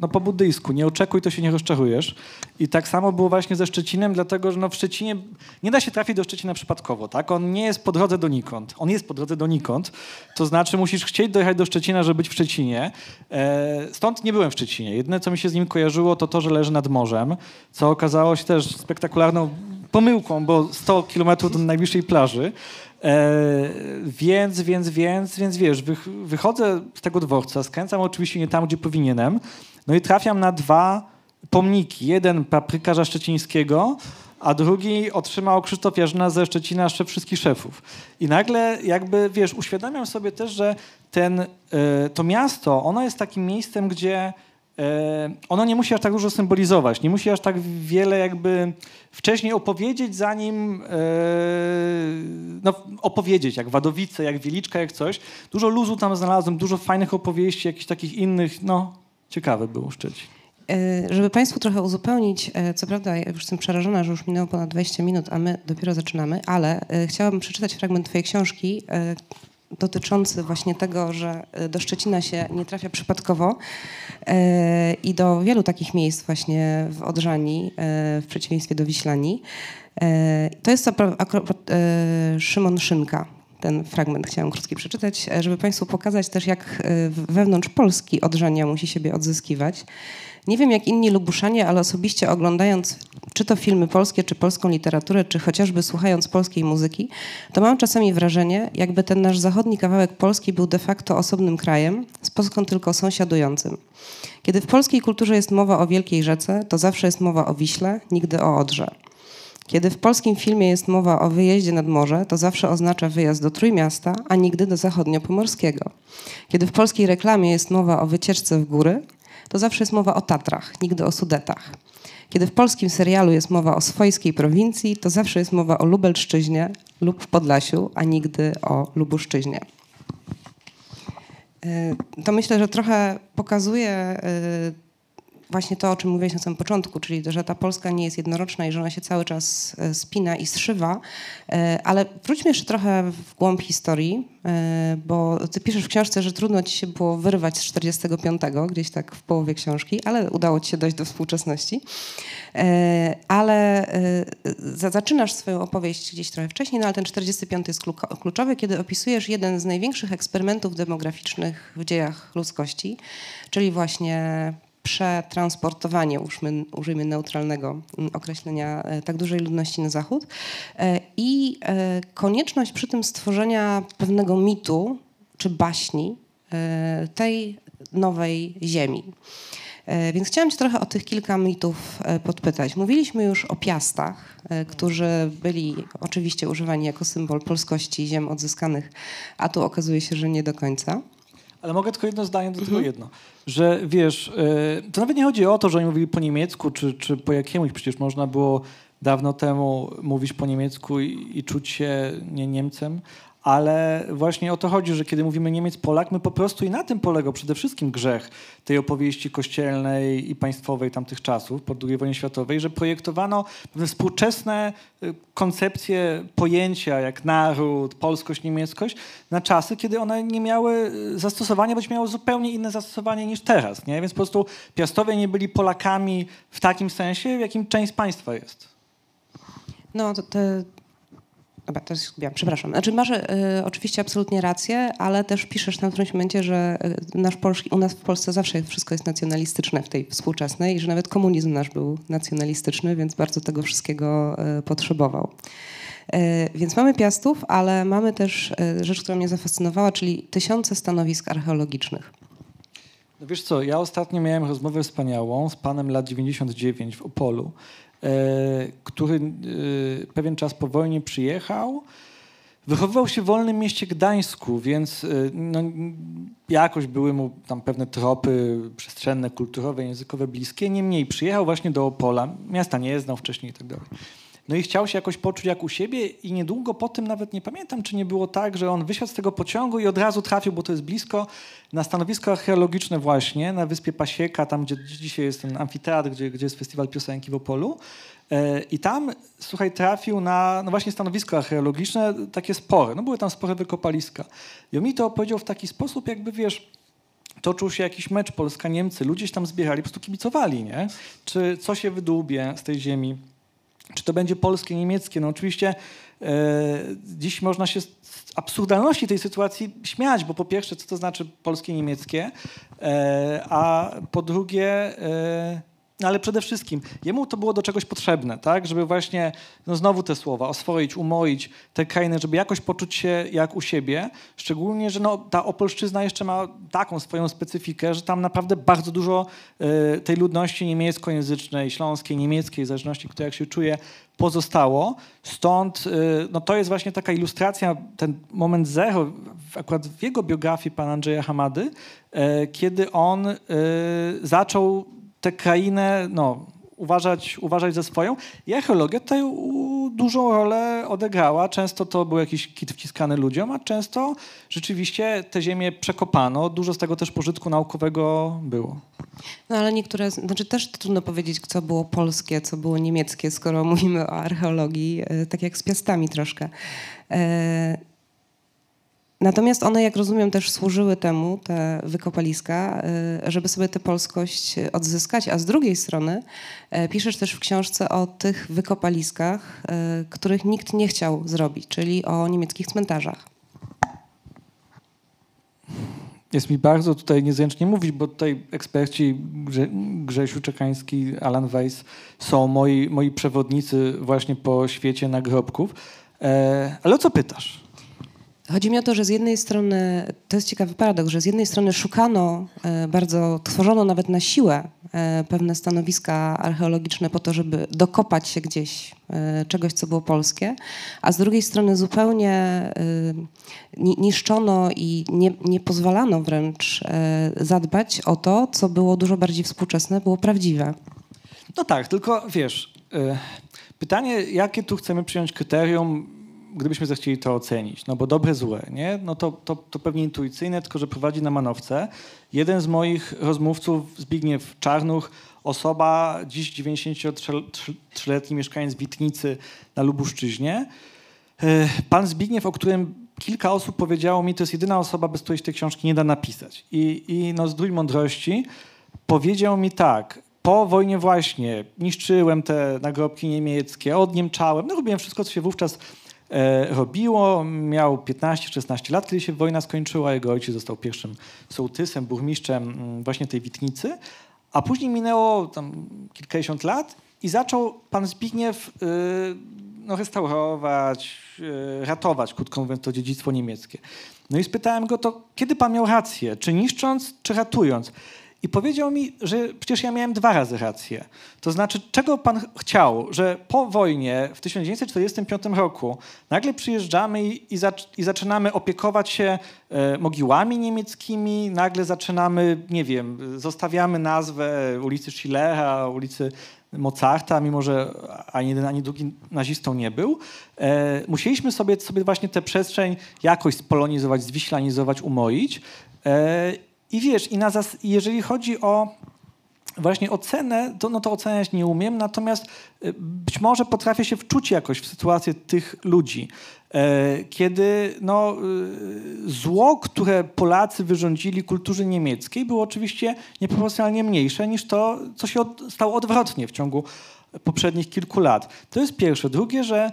no po buddyjsku, nie oczekuj, to się nie rozczarujesz. I tak samo było właśnie ze Szczecinem, dlatego że no w Szczecinie nie da się trafić do Szczecina przypadkowo, tak? On nie jest po drodze donikąd. On jest po drodze donikąd, to znaczy musisz chcieć dojechać do Szczecina, żeby być w Szczecinie. E, stąd nie byłem w Szczecinie. Jedyne, co mi się z nim kojarzyło, to to, że leży nad morzem, co okazało się też spektakularną pomyłką, bo 100 kilometrów do najbliższej plaży. E, więc, więc, więc, więc wiesz, wych, wychodzę z tego dworca, skręcam oczywiście nie tam, gdzie powinienem, no i trafiam na dwa pomniki. Jeden paprykarza szczecińskiego, a drugi otrzymał Krzysztof Jarzyna ze Szczecina szef wszystkich szefów. I nagle jakby, wiesz, uświadamiam sobie też, że ten, e, to miasto, ono jest takim miejscem, gdzie ono nie musi aż tak dużo symbolizować, nie musi aż tak wiele jakby wcześniej opowiedzieć, zanim e, no, opowiedzieć, jak Wadowice, jak Wieliczka, jak coś. Dużo luzu tam znalazłem, dużo fajnych opowieści, jakichś takich innych, no ciekawe było Szczecin. E, Żeby Państwu trochę uzupełnić, e, co prawda już jestem przerażona, że już minęło ponad 20 minut, a my dopiero zaczynamy, ale e, chciałabym przeczytać fragment Twojej książki e, dotyczący właśnie tego, że e, do Szczecina się nie trafia przypadkowo e, i do wielu takich miejsc właśnie w Odrzani, e, w przeciwieństwie do Wiślani. To jest akurat Szymon Szynka, ten fragment chciałam krótki przeczytać, e, żeby Państwu pokazać też, jak wewnątrz Polski Odrzania musi siebie odzyskiwać. Nie wiem jak inni Lubuszanie, ale osobiście oglądając czy to filmy polskie, czy polską literaturę, czy chociażby słuchając polskiej muzyki, to mam czasami wrażenie, jakby ten nasz zachodni kawałek Polski był de facto osobnym krajem, z Polską tylko sąsiadującym. Kiedy w polskiej kulturze jest mowa o wielkiej rzece, to zawsze jest mowa o Wiśle, nigdy o Odrze. Kiedy w polskim filmie jest mowa o wyjeździe nad morze, to zawsze oznacza wyjazd do Trójmiasta, a nigdy do zachodniopomorskiego. Kiedy w polskiej reklamie jest mowa o wycieczce w góry, to zawsze jest mowa o Tatrach, nigdy o Sudetach. Kiedy w polskim serialu jest mowa o swojskiej prowincji, to zawsze jest mowa o Lubelszczyźnie lub w Podlasiu, a nigdy o Lubuszczyźnie. Y, To myślę, że trochę pokazuje y, właśnie to, o czym mówiłeś na samym początku, czyli że ta Polska nie jest jednoroczna i że ona się cały czas e, spina i zszywa. E, Ale wróćmy jeszcze trochę w głąb historii, e, bo ty piszesz w książce, że trudno ci się było wyrwać z 45, gdzieś tak w połowie książki, ale udało ci się dojść do współczesności. Ale za- zaczynasz swoją opowieść gdzieś trochę wcześniej, no ale ten 45 jest kluczowy, kiedy opisujesz jeden z największych eksperymentów demograficznych w dziejach ludzkości, czyli właśnie przetransportowanie, użmy, użyjmy neutralnego mm, określenia, e, tak dużej ludności na zachód e, i e, konieczność przy tym stworzenia pewnego mitu czy baśni tej nowej ziemi. Więc chciałam Cię trochę o tych kilka mitów podpytać. Mówiliśmy już o piastach, którzy byli oczywiście używani jako symbol polskości ziem odzyskanych, a tu okazuje się, że nie do końca. Ale mogę tylko jedno zdanie do tego jedno. Że wiesz, y, to nawet nie chodzi o to, że oni mówili po niemiecku, czy, czy po jakiemuś. Przecież można było dawno temu mówić po niemiecku i, i czuć się nie Niemcem. Ale właśnie o to chodzi, że kiedy mówimy Niemiec-Polak, my po prostu i na tym polegał przede wszystkim grzech tej opowieści kościelnej i państwowej tamtych czasów, po II wojnie światowej, że projektowano współczesne y, koncepcje, pojęcia jak naród, polskość, niemieckość na czasy, kiedy one nie miały y, zastosowania, bądź miały zupełnie inne zastosowanie niż teraz. Nie? Więc po prostu Piastowie nie byli Polakami w takim sensie, w jakim część państwa jest. No, to, te, Dobra, to ja, przepraszam. Znaczy masz y, oczywiście absolutnie rację, ale też piszesz na którymś momencie, że y, nasz Polski, u nas w Polsce zawsze wszystko jest nacjonalistyczne w tej współczesnej i że nawet komunizm nasz był nacjonalistyczny, więc bardzo tego wszystkiego y, potrzebował. Więc mamy Piastów, ale mamy też rzecz, która mnie zafascynowała, czyli tysiące stanowisk archeologicznych. No wiesz co, ja ostatnio miałem rozmowę wspaniałą z panem lat 99 w Opolu, E, który e, pewien czas po wojnie przyjechał. Wychowywał się w wolnym mieście Gdańsku, więc e, no, jakoś były mu tam pewne tropy przestrzenne, kulturowe, językowe bliskie. Niemniej przyjechał właśnie do Opola, miasta nie znał wcześniej i tak. No i chciał się jakoś poczuć jak u siebie i niedługo po tym nawet nie pamiętam, czy nie było tak, że on wysiadł z tego pociągu i od razu trafił, bo to jest blisko, na stanowisko archeologiczne właśnie na wyspie Pasieka, tam gdzie dzisiaj jest ten amfiteatr, gdzie, gdzie jest festiwal piosenki w Opolu. E, I tam, słuchaj, trafił na no właśnie stanowisko archeologiczne, takie spore. No były tam spore wykopaliska. I on mi to opowiedział w taki sposób, jakby wiesz, toczył się jakiś mecz Polska-Niemcy, ludzie się tam zbierali, po prostu kibicowali, nie? Czy co się wydłubie z tej ziemi. Czy to będzie polskie, niemieckie? No oczywiście e, dziś można się z absurdalności tej sytuacji śmiać, bo po pierwsze, co to znaczy polskie, niemieckie, e, a po drugie, e, ale przede wszystkim jemu to było do czegoś potrzebne, tak? Żeby właśnie, no znowu te słowa, oswoić, umoić te krainy, żeby jakoś poczuć się jak u siebie. Szczególnie, że no, ta Opolszczyzna jeszcze ma taką swoją specyfikę, że tam naprawdę bardzo dużo y, tej ludności niemieckojęzycznej, śląskiej, niemieckiej, w zależności kto jak się czuje, pozostało. Stąd y, no, to jest właśnie taka ilustracja, ten moment zero, akurat w jego biografii pana Andrzeja Hamady, y, kiedy on y, zaczął tę krainę no, uważać, uważać za swoją. I archeologia tutaj dużą rolę odegrała. Często to był jakiś kit wciskany ludziom, a często rzeczywiście te ziemię przekopano. Dużo z tego też pożytku naukowego było. No ale niektóre, znaczy też trudno powiedzieć, co było polskie, co było niemieckie, skoro mówimy o archeologii, e, tak jak z piastami troszkę. E, Natomiast one, jak rozumiem, też służyły temu, te wykopaliska, y, żeby sobie tę polskość odzyskać. A z drugiej strony y, piszesz też w książce o tych wykopaliskach, y, których nikt nie chciał zrobić, czyli o niemieckich cmentarzach. Jest mi bardzo tutaj niezręcznie mówić, bo tutaj eksperci Grze Grzesiu Czekański, Alan Weiss są moi, moi przewodnicy właśnie po świecie nagrobków. E, ale o co pytasz? Chodzi mi o to, że z jednej strony, to jest ciekawy paradoks, że z jednej strony szukano e, bardzo, tworzono nawet na siłę e, pewne stanowiska archeologiczne po to, żeby dokopać się gdzieś e, czegoś, co było polskie, a z drugiej strony zupełnie niszczono i nie, nie pozwalano wręcz zadbać o to, co było dużo bardziej współczesne, było prawdziwe. No tak, tylko wiesz, pytanie, jakie tu chcemy przyjąć kryterium, gdybyśmy zechcieli to ocenić, no bo dobre, złe, nie? No to, to, to pewnie intuicyjne, tylko że prowadzi na manowce. Jeden z moich rozmówców, Zbigniew Czarnuch, osoba, dziś 93-letni mieszkaniec Witnicy na Lubuszczyźnie. Pan Zbigniew, o którym kilka osób powiedziało mi, to jest jedyna osoba, bez której się tej książki nie da napisać. I, i no, zdrój mądrości powiedział mi tak, po wojnie właśnie niszczyłem te nagrobki niemieckie, odniemczałem, no robiłem wszystko, co się wówczas robiło. Miał 15-16 lat, kiedy się wojna skończyła. Jego ojciec został pierwszym sołtysem, burmistrzem mm, właśnie tej Witnicy. A później minęło tam kilkadziesiąt lat i zaczął pan Zbigniew y, no, restaurować, y, ratować, krótko mówiąc, to dziedzictwo niemieckie. No i spytałem go to, kiedy pan miał rację? Czy niszcząc, czy ratując? I powiedział mi, że przecież ja miałem dwa razy rację. To znaczy, czego pan chciał, że po wojnie w 1945 roku nagle przyjeżdżamy i, i, zac i zaczynamy opiekować się e, mogiłami niemieckimi, nagle zaczynamy, nie wiem, zostawiamy nazwę ulicy Schillera, ulicy Mozarta, mimo że ani jeden, ani drugi nazistą nie był. E, musieliśmy sobie, sobie właśnie tę przestrzeń jakoś spolonizować, zwiślanizować, umoić. E, i wiesz, i na jeżeli chodzi o właśnie ocenę, to, no to oceniać nie umiem, natomiast y, być może potrafię się wczuć jakoś w sytuację tych ludzi. E, kiedy no, y, zło, które Polacy wyrządzili kulturze niemieckiej, było oczywiście nieproporcjonalnie mniejsze niż to, co się od, stało odwrotnie w ciągu poprzednich kilku lat. To jest pierwsze. Drugie, że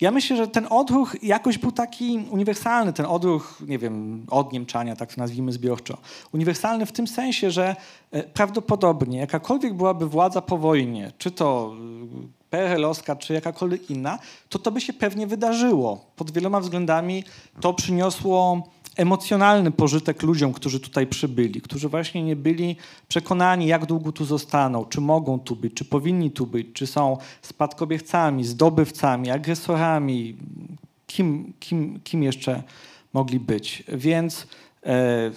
ja myślę, że ten odruch jakoś był taki uniwersalny, ten odruch, nie wiem, od Niemczania, tak to nazwijmy zbiorczo. Uniwersalny w tym sensie, że e, prawdopodobnie jakakolwiek byłaby władza po wojnie, czy to e, PRL-owska, czy jakakolwiek inna, to to by się pewnie wydarzyło. Pod wieloma względami to przyniosło emocjonalny pożytek ludziom, którzy tutaj przybyli, którzy właśnie nie byli przekonani, jak długo tu zostaną, czy mogą tu być, czy powinni tu być, czy są spadkobiercami, zdobywcami, agresorami, kim, kim, kim jeszcze mogli być. Więc e,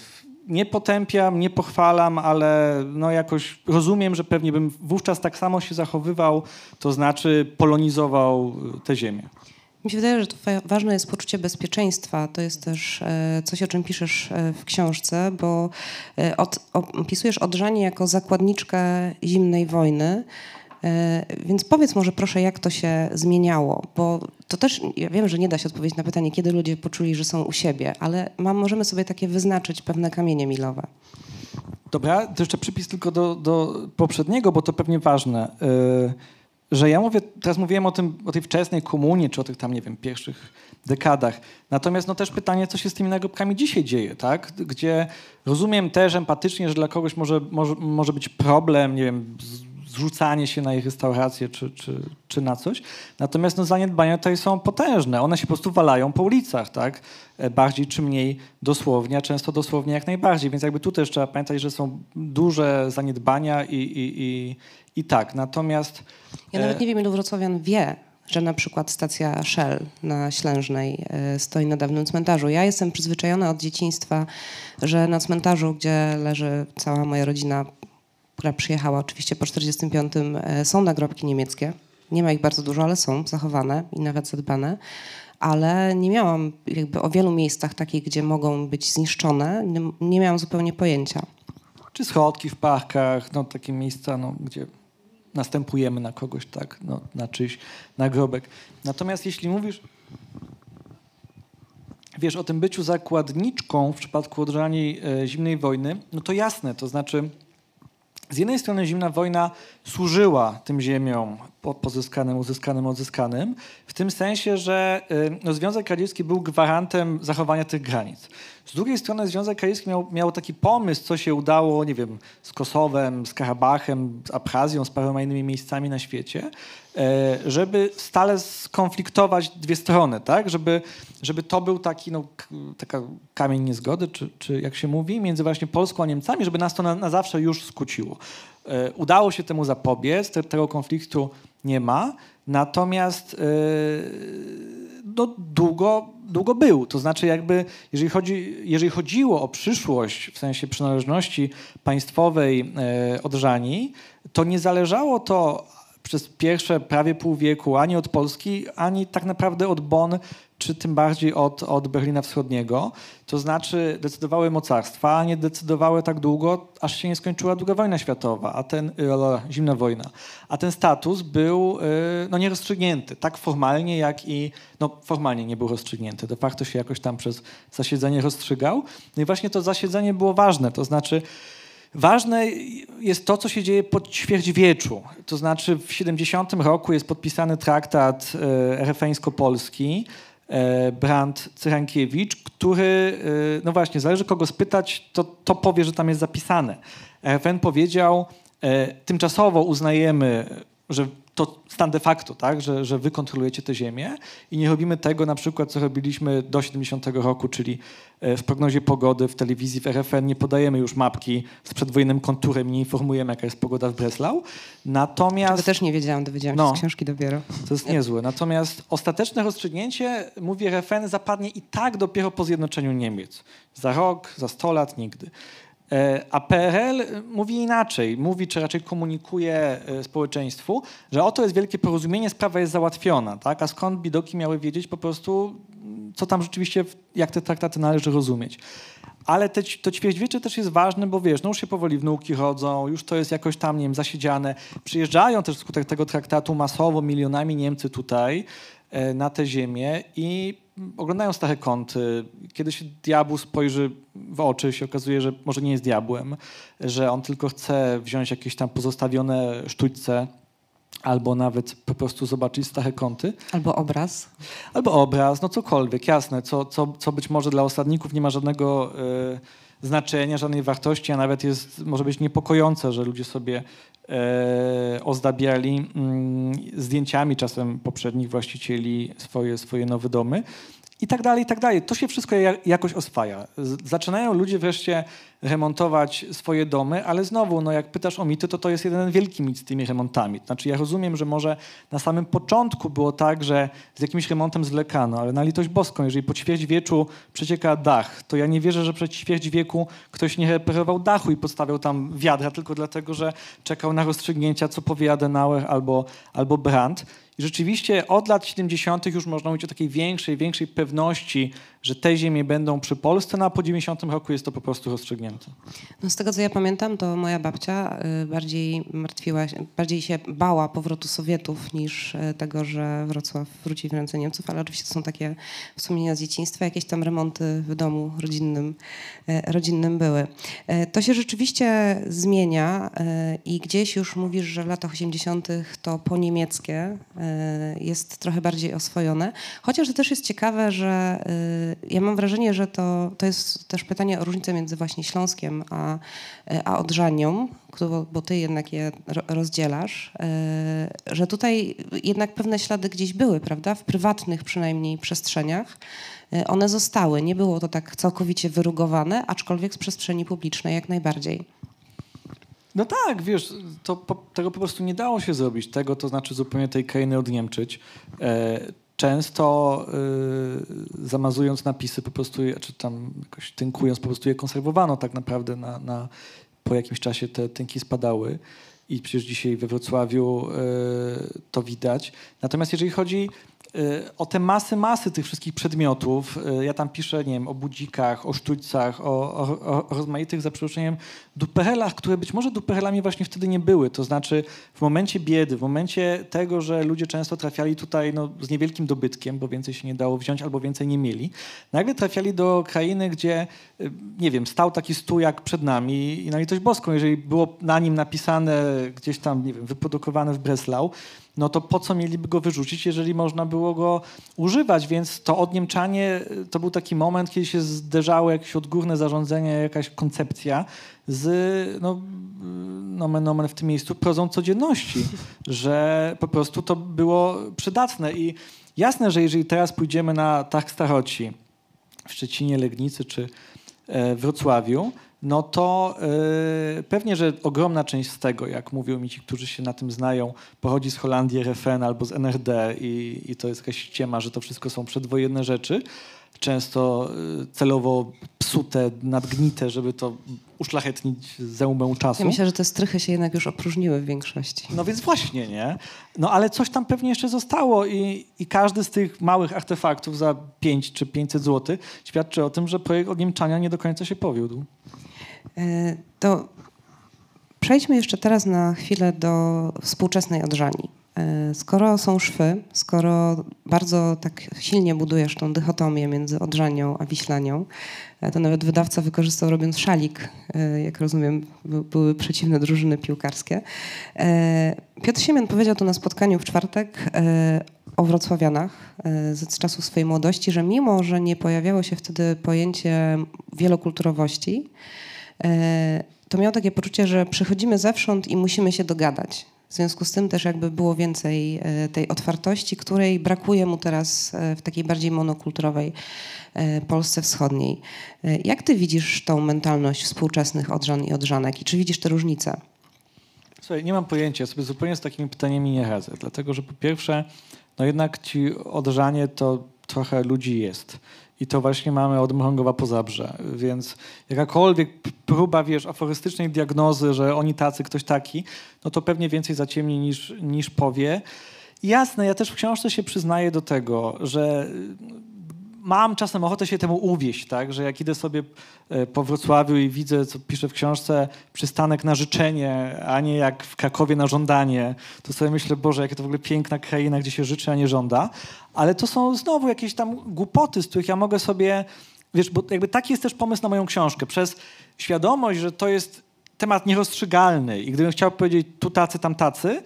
nie potępiam, nie pochwalam, ale no jakoś rozumiem, że pewnie bym wówczas tak samo się zachowywał, to znaczy polonizował tę ziemię. Mi się wydaje, że to ważne jest poczucie bezpieczeństwa. To jest też e, coś, o czym piszesz e, w książce, bo e, od, opisujesz Odrzanie jako zakładniczkę zimnej wojny. Więc powiedz może proszę, jak to się zmieniało, bo to też, ja wiem, że nie da się odpowiedzieć na pytanie, kiedy ludzie poczuli, że są u siebie, ale mam, możemy sobie takie wyznaczyć pewne kamienie milowe. Dobra, to jeszcze przypis tylko do, do poprzedniego, bo to pewnie ważne. Yy że ja mówię, teraz mówiłem o, tym, o tej wczesnej komunii, czy o tych tam, nie wiem, pierwszych dekadach. Natomiast no też pytanie, co się z tymi nagrobkami dzisiaj dzieje, tak? Gdzie rozumiem też empatycznie, że dla kogoś może, może, może być problem, nie wiem, zrzucanie się na ich restaurację czy, czy, czy na coś. Natomiast no, zaniedbania tutaj są potężne. One się po prostu walają po ulicach, tak? E, bardziej czy mniej dosłownie, a często dosłownie jak najbardziej. Więc jakby tu też trzeba pamiętać, że są duże zaniedbania i, i, i, i tak. Natomiast... Ja nawet e, nie wiem, ilu wrocławian wie, że na przykład stacja Shell na Ślężnej e, stoi na dawnym cmentarzu. Ja jestem przyzwyczajona od dzieciństwa, że na cmentarzu, gdzie leży cała moja rodzina, która przyjechała oczywiście po 45, e, są nagrobki niemieckie. Nie ma ich bardzo dużo, ale są zachowane i nawet zadbane. Ale nie miałam jakby o wielu miejscach takich, gdzie mogą być zniszczone, nie, nie miałam zupełnie pojęcia. Czy schodki w parkach, no takie miejsca, no, gdzie następujemy na kogoś, tak, no, na czyjś nagrobek. Natomiast jeśli mówisz, wiesz, o tym byciu zakładniczką w przypadku odżani e, zimnej wojny, no to jasne, to znaczy z jednej strony zimna wojna służyła tym ziemiom pozyskanym, uzyskanym, odzyskanym, w tym sensie, że y, no, Związek Radziecki był gwarantem zachowania tych granic. Z drugiej strony Związek Radziecki miał, miał taki pomysł, co się udało, nie wiem, z Kosowem, z Karabachem, z Abchazją, z paroma innymi miejscami na świecie, żeby stale skonfliktować dwie strony, tak? Żeby, żeby to był taki, no, taka kamień niezgody, czy, czy jak się mówi, między właśnie Polską a Niemcami, żeby nas to na, na zawsze już skłóciło. E, udało się temu zapobiec, te, tego konfliktu nie ma, natomiast yy, no, długo, długo był. To znaczy jakby, jeżeli, chodzi, jeżeli chodziło o przyszłość w sensie przynależności państwowej yy, od Żani, to nie zależało to przez pierwsze prawie pół wieku ani od Polski, ani tak naprawdę od Bonn czy tym bardziej od, od Berlina Wschodniego. To znaczy decydowały mocarstwa, a nie decydowały tak długo, aż się nie skończyła II wojna światowa, a ten, e, zimna wojna. A ten status był e, no, nierozstrzygnięty, tak formalnie jak i, no formalnie nie był rozstrzygnięty, de facto się jakoś tam przez zasiedzenie rozstrzygał. No i właśnie to zasiedzenie było ważne, to znaczy Ważne jest to, co się dzieje po ćwierćwieczu. To znaczy w 70 roku jest podpisany traktat e, RFeńsko-polski, E, Brand Cyrankiewicz, który, e, no właśnie, zależy kogo spytać, to, to powie, że tam jest zapisane. RFN powiedział, tymczasowo uznajemy, że to stan de facto, tak, że, że wy kontrolujecie tę ziemię i nie robimy tego na przykład, co robiliśmy do 70 roku, czyli e, w prognozie pogody w telewizji w RFN nie podajemy już mapki z przedwojennym konturem, nie informujemy, jaka jest pogoda w Breslau. Natomiast... Tego też nie wiedziałam, dowiedziałam się no, z książki dopiero. To jest niezłe. Natomiast ostateczne rozstrzygnięcie, mówi RFN, zapadnie i tak dopiero po zjednoczeniu Niemiec. Za rok, za 100 lat, nigdy. E, a PRL mówi inaczej, mówi, czy raczej komunikuje e, społeczeństwu, że oto jest wielkie porozumienie, sprawa jest załatwiona. Tak? A skąd bidoki miały wiedzieć po prostu, co tam rzeczywiście, jak te traktaty należy rozumieć. Ale te, to ćwierćwiecze też jest ważne, bo wiesz, no już się powoli wnuki rodzą, już to jest jakoś tam, nie wiem, zasiedziane. Przyjeżdżają też wskutek tego traktatu masowo milionami Niemcy tutaj e, na tę ziemię i oglądają stare kąty. Kiedy się diabł spojrzy w oczy, się okazuje, że może nie jest diabłem, że on tylko chce wziąć jakieś tam pozostawione sztućce albo nawet po prostu zobaczyć stare kąty. Albo obraz. Albo obraz, no cokolwiek, jasne, co, co, co być może dla osadników nie ma żadnego y, znaczenia, żadnej wartości, a nawet jest, może być niepokojące, że ludzie sobie ozdabiali y, zdjęciami czasem poprzednich właścicieli swoje, swoje nowe domy i tak dalej, i tak dalej. To się wszystko jakoś oswaja. Zaczynają ludzie wreszcie remontować swoje domy, ale znowu, no jak pytasz o mity, to to jest jeden wielki mit z tymi remontami. Znaczy ja rozumiem, że może na samym początku było tak, że z jakimś remontem zwlekano, ale na litość boską, jeżeli po ćwierćwieczu przecieka dach, to ja nie wierzę, że przed ćwierćwieku ktoś nie reperował dachu i podstawiał tam wiadra tylko dlatego, że czekał na rozstrzygnięcia, co powie Adenauer albo, albo Brandt. I rzeczywiście od lat 70. już można mówić o takiej większej, większej pewności, że te ziemie będą przy Polsce, no a po 90 roku jest to po prostu rozstrzygnięte. No z tego co ja pamiętam, to moja babcia y, bardziej martwiła się, bardziej się bała powrotu Sowietów niż y, tego, że Wrocław wróci w ręce Niemców, ale oczywiście to są takie wspomnienia z dzieciństwa, jakieś tam remonty w domu rodzinnym, y, rodzinnym były. To się rzeczywiście zmienia i gdzieś już mówisz, że w latach 80. to po niemieckie jest trochę bardziej oswojone, chociaż to też jest ciekawe, że ja mam wrażenie, że to, to jest też pytanie o różnicę między właśnie Śląskiem a, a Odrzanią, bo ty jednak je rozdzielasz, e, że tutaj jednak pewne ślady gdzieś były, prawda? W prywatnych przynajmniej przestrzeniach one zostały. Nie było to tak całkowicie wyrugowane, aczkolwiek z przestrzeni publicznej jak najbardziej. No tak, wiesz, to po, tego po prostu nie dało się zrobić. Tego to znaczy zupełnie tej krainy odniemczyć. E, często y, zamazując napisy po prostu, czy tam jakoś tynkując, po prostu je konserwowano tak naprawdę na, na, po jakimś czasie te tynki spadały i przecież dzisiaj we Wrocławiu y, to widać. Natomiast jeżeli chodzi o te masy, masy tych wszystkich przedmiotów. Y, ja tam piszę, nie wiem, o budzikach, o sztućcach, o, o, o rozmaitych, za przeproszeniem, duperelach, które być może duperelami właśnie wtedy nie były. To znaczy w momencie biedy, w momencie tego, że ludzie często trafiali tutaj no, z niewielkim dobytkiem, bo więcej się nie dało wziąć albo więcej nie mieli, nagle trafiali do krainy, gdzie, y, nie wiem, stał taki stół jak przed nami i na litość boską, jeżeli było na nim napisane gdzieś tam, nie wiem, wyprodukowane w Breslau, no to po co mieliby go wyrzucić, jeżeli można było go używać? Więc to odniemczanie to był taki moment, kiedy się zderzały jakieś odgórne zarządzenia, jakaś koncepcja z, no, nomen omen w tym miejscu, prozą codzienności, że po prostu to było przydatne. I jasne, że jeżeli teraz pójdziemy na Targ Staroci w Szczecinie, Legnicy czy e, Wrocławiu, no to yy, pewnie, że ogromna część z tego, jak mówią mi ci, którzy się na tym znają, pochodzi z Holandii, RFN albo z NRD i, i to jest jakaś ściema, że to wszystko są przedwojenne rzeczy, często yy, celowo psute, nadgnite, żeby to uszlachetnić zełmę czasu. Ja myślę, że te strychy się jednak już opróżniły w większości. No więc właśnie, nie? No ale coś tam pewnie jeszcze zostało i, i każdy z tych małych artefaktów za 5 czy 500 zł świadczy o tym, że projekt odniemczania nie do końca się powiódł. E, to przejdźmy jeszcze teraz na chwilę do współczesnej odżani. E, skoro są szwy, skoro bardzo tak silnie budujesz tą dychotomię między odżanią a wiślanią, e, to nawet wydawca wykorzystał robiąc szalik, jak rozumiem, były przeciwne drużyny piłkarskie. Piotr Siemian powiedział to na spotkaniu w czwartek o wrocławianach z czasów swojej młodości, że mimo, że nie pojawiało się wtedy pojęcie wielokulturowości, to miał takie poczucie, że przychodzimy zewsząd i musimy się dogadać. W związku z tym też jakby było więcej e, tej otwartości, której brakuje mu teraz e, w takiej bardziej monokulturowej Polsce Wschodniej. Jak ty widzisz tą mentalność współczesnych odżan i odżanek i czy widzisz te różnice? Słuchaj, nie mam pojęcia, sobie zupełnie z takimi pytaniami nie radzę, dlatego że po pierwsze, no jednak ci odżanie to trochę ludzi jest. I to właśnie mamy od Mrągowa po Zabrze. Więc jakakolwiek próba, wiesz, aforystycznej diagnozy, że oni tacy, ktoś taki, no to pewnie więcej zaciemni niż, niż powie. Jasne, ja też w książce się przyznaję do tego, że mam czasem ochotę się temu uwieść, tak? że jak idę sobie e, po Wrocławiu i widzę, co pisze w książce, przystanek na życzenie, a nie jak w Krakowie na żądanie, to sobie myślę, Boże, jakie to w ogóle piękna kraina, gdzie się życzy, a nie żąda. Ale to są znowu jakieś tam głupoty, z których ja mogę sobie, wiesz, bo jakby taki jest też pomysł na moją książkę. Przez świadomość, że to jest temat nierozstrzygalny i gdybym chciał powiedzieć tu tacy, tam tacy,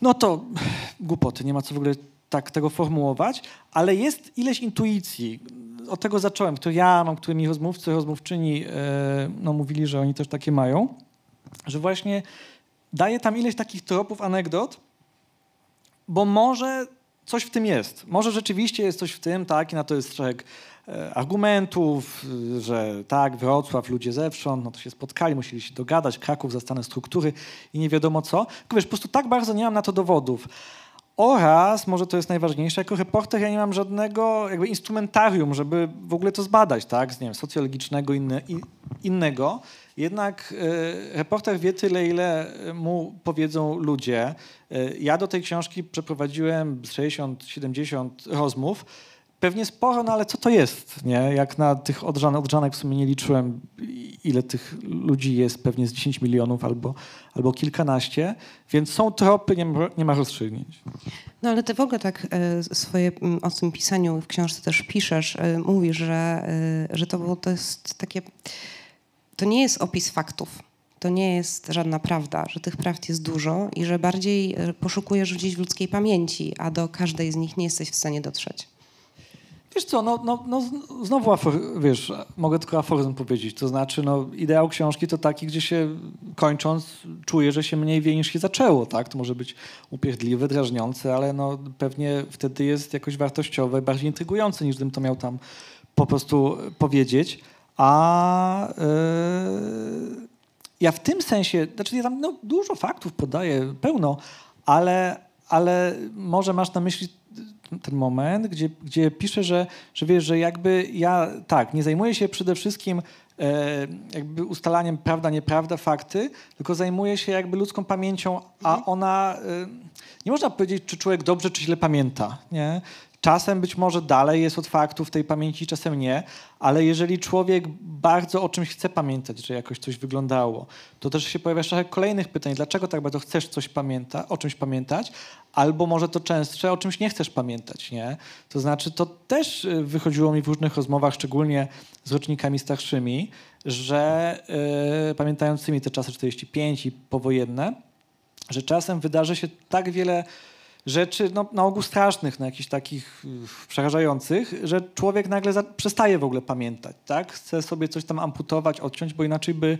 No to głupoty, nie ma co w ogóle tak tego formułować, ale jest ileś intuicji. Od tego zacząłem, które ja mam, które mi rozmówcy, rozmówczyni e, no, mówili, że oni też takie mają, że właśnie daje tam ileś takich tropów, anegdot, bo może coś w tym jest. Może rzeczywiście jest coś w tym, tak, i na to jest szereg e, argumentów, że tak, Wrocław, ludzie zewsząd, no to się spotkali, musieli się dogadać, Kraków, zastane struktury i nie wiadomo co. Tylko wiesz, po prostu tak bardzo nie mam na to dowodów. Oraz, może to jest najważniejsze, jako reporter ja nie mam żadnego jakby instrumentarium, żeby w ogóle to zbadać, tak, z nie wiem, socjologicznego, inne, innego. Jednak e, reporter wie tyle, ile mu powiedzą ludzie. E, ja do tej książki przeprowadziłem 60-70 rozmów. Pewnie sporo, no ale co to jest? Nie? Jak na tych odrzanek, odrzanek w sumie nie liczyłem, ile tych ludzi jest, pewnie z 10 milionów albo, albo kilkanaście, więc są tropy, nie ma, nie ma rozstrzygnięć. No ale ty w ogóle tak e, swoje, o tym pisaniu w książce też piszesz, mówisz, że, że to, było, to jest takie to nie jest opis faktów. To nie jest żadna prawda, że tych prawd jest dużo i że bardziej e, poszukujesz gdzieś w ludzkiej pamięci, a do każdej z nich nie jesteś w stanie dotrzeć. Wiesz co, no, no, no znowu afor, wiesz, mogę tylko aforyzm powiedzieć. To znaczy, no, ideał książki to taki, gdzie się kończąc czuję, że się mniej wie niż się zaczęło, tak? To może być upierdliwe, drażniące, ale no, pewnie wtedy jest jakoś wartościowe, bardziej intrygujące, niż gdybym to miał tam po prostu powiedzieć. A yy, ja w tym sensie, znaczy ja tam no, dużo faktów podaję, pełno, ale, ale może masz na myśli ten moment, gdzie, gdzie piszę, że, że wiesz, że jakby ja tak, nie zajmuję się przede wszystkim e, jakby ustalaniem prawda, nieprawda, fakty, tylko zajmuję się jakby ludzką pamięcią, a mhm. ona, e, nie można powiedzieć, czy człowiek dobrze, czy źle pamięta, nie? Czasem być może dalej jest od faktów tej pamięci, czasem nie, ale jeżeli człowiek bardzo o czymś chce pamiętać, że jakoś coś wyglądało, to też się pojawia szereg kolejnych pytań. Dlaczego tak bardzo chcesz coś pamiętać, o czymś pamiętać? Albo może to częstsze, o czymś nie chcesz pamiętać, nie? To znaczy, to też y, wychodziło mi w różnych rozmowach, szczególnie z rocznikami starszymi, że yy, pamiętającymi te czasy 45 i powojenne, że czasem wydarzy się tak wiele rzeczy no, na ogół strasznych, na jakichś takich y, przerażających, że człowiek nagle za, przestaje w ogóle pamiętać, tak? Chce sobie coś tam amputować, odciąć, bo inaczej by,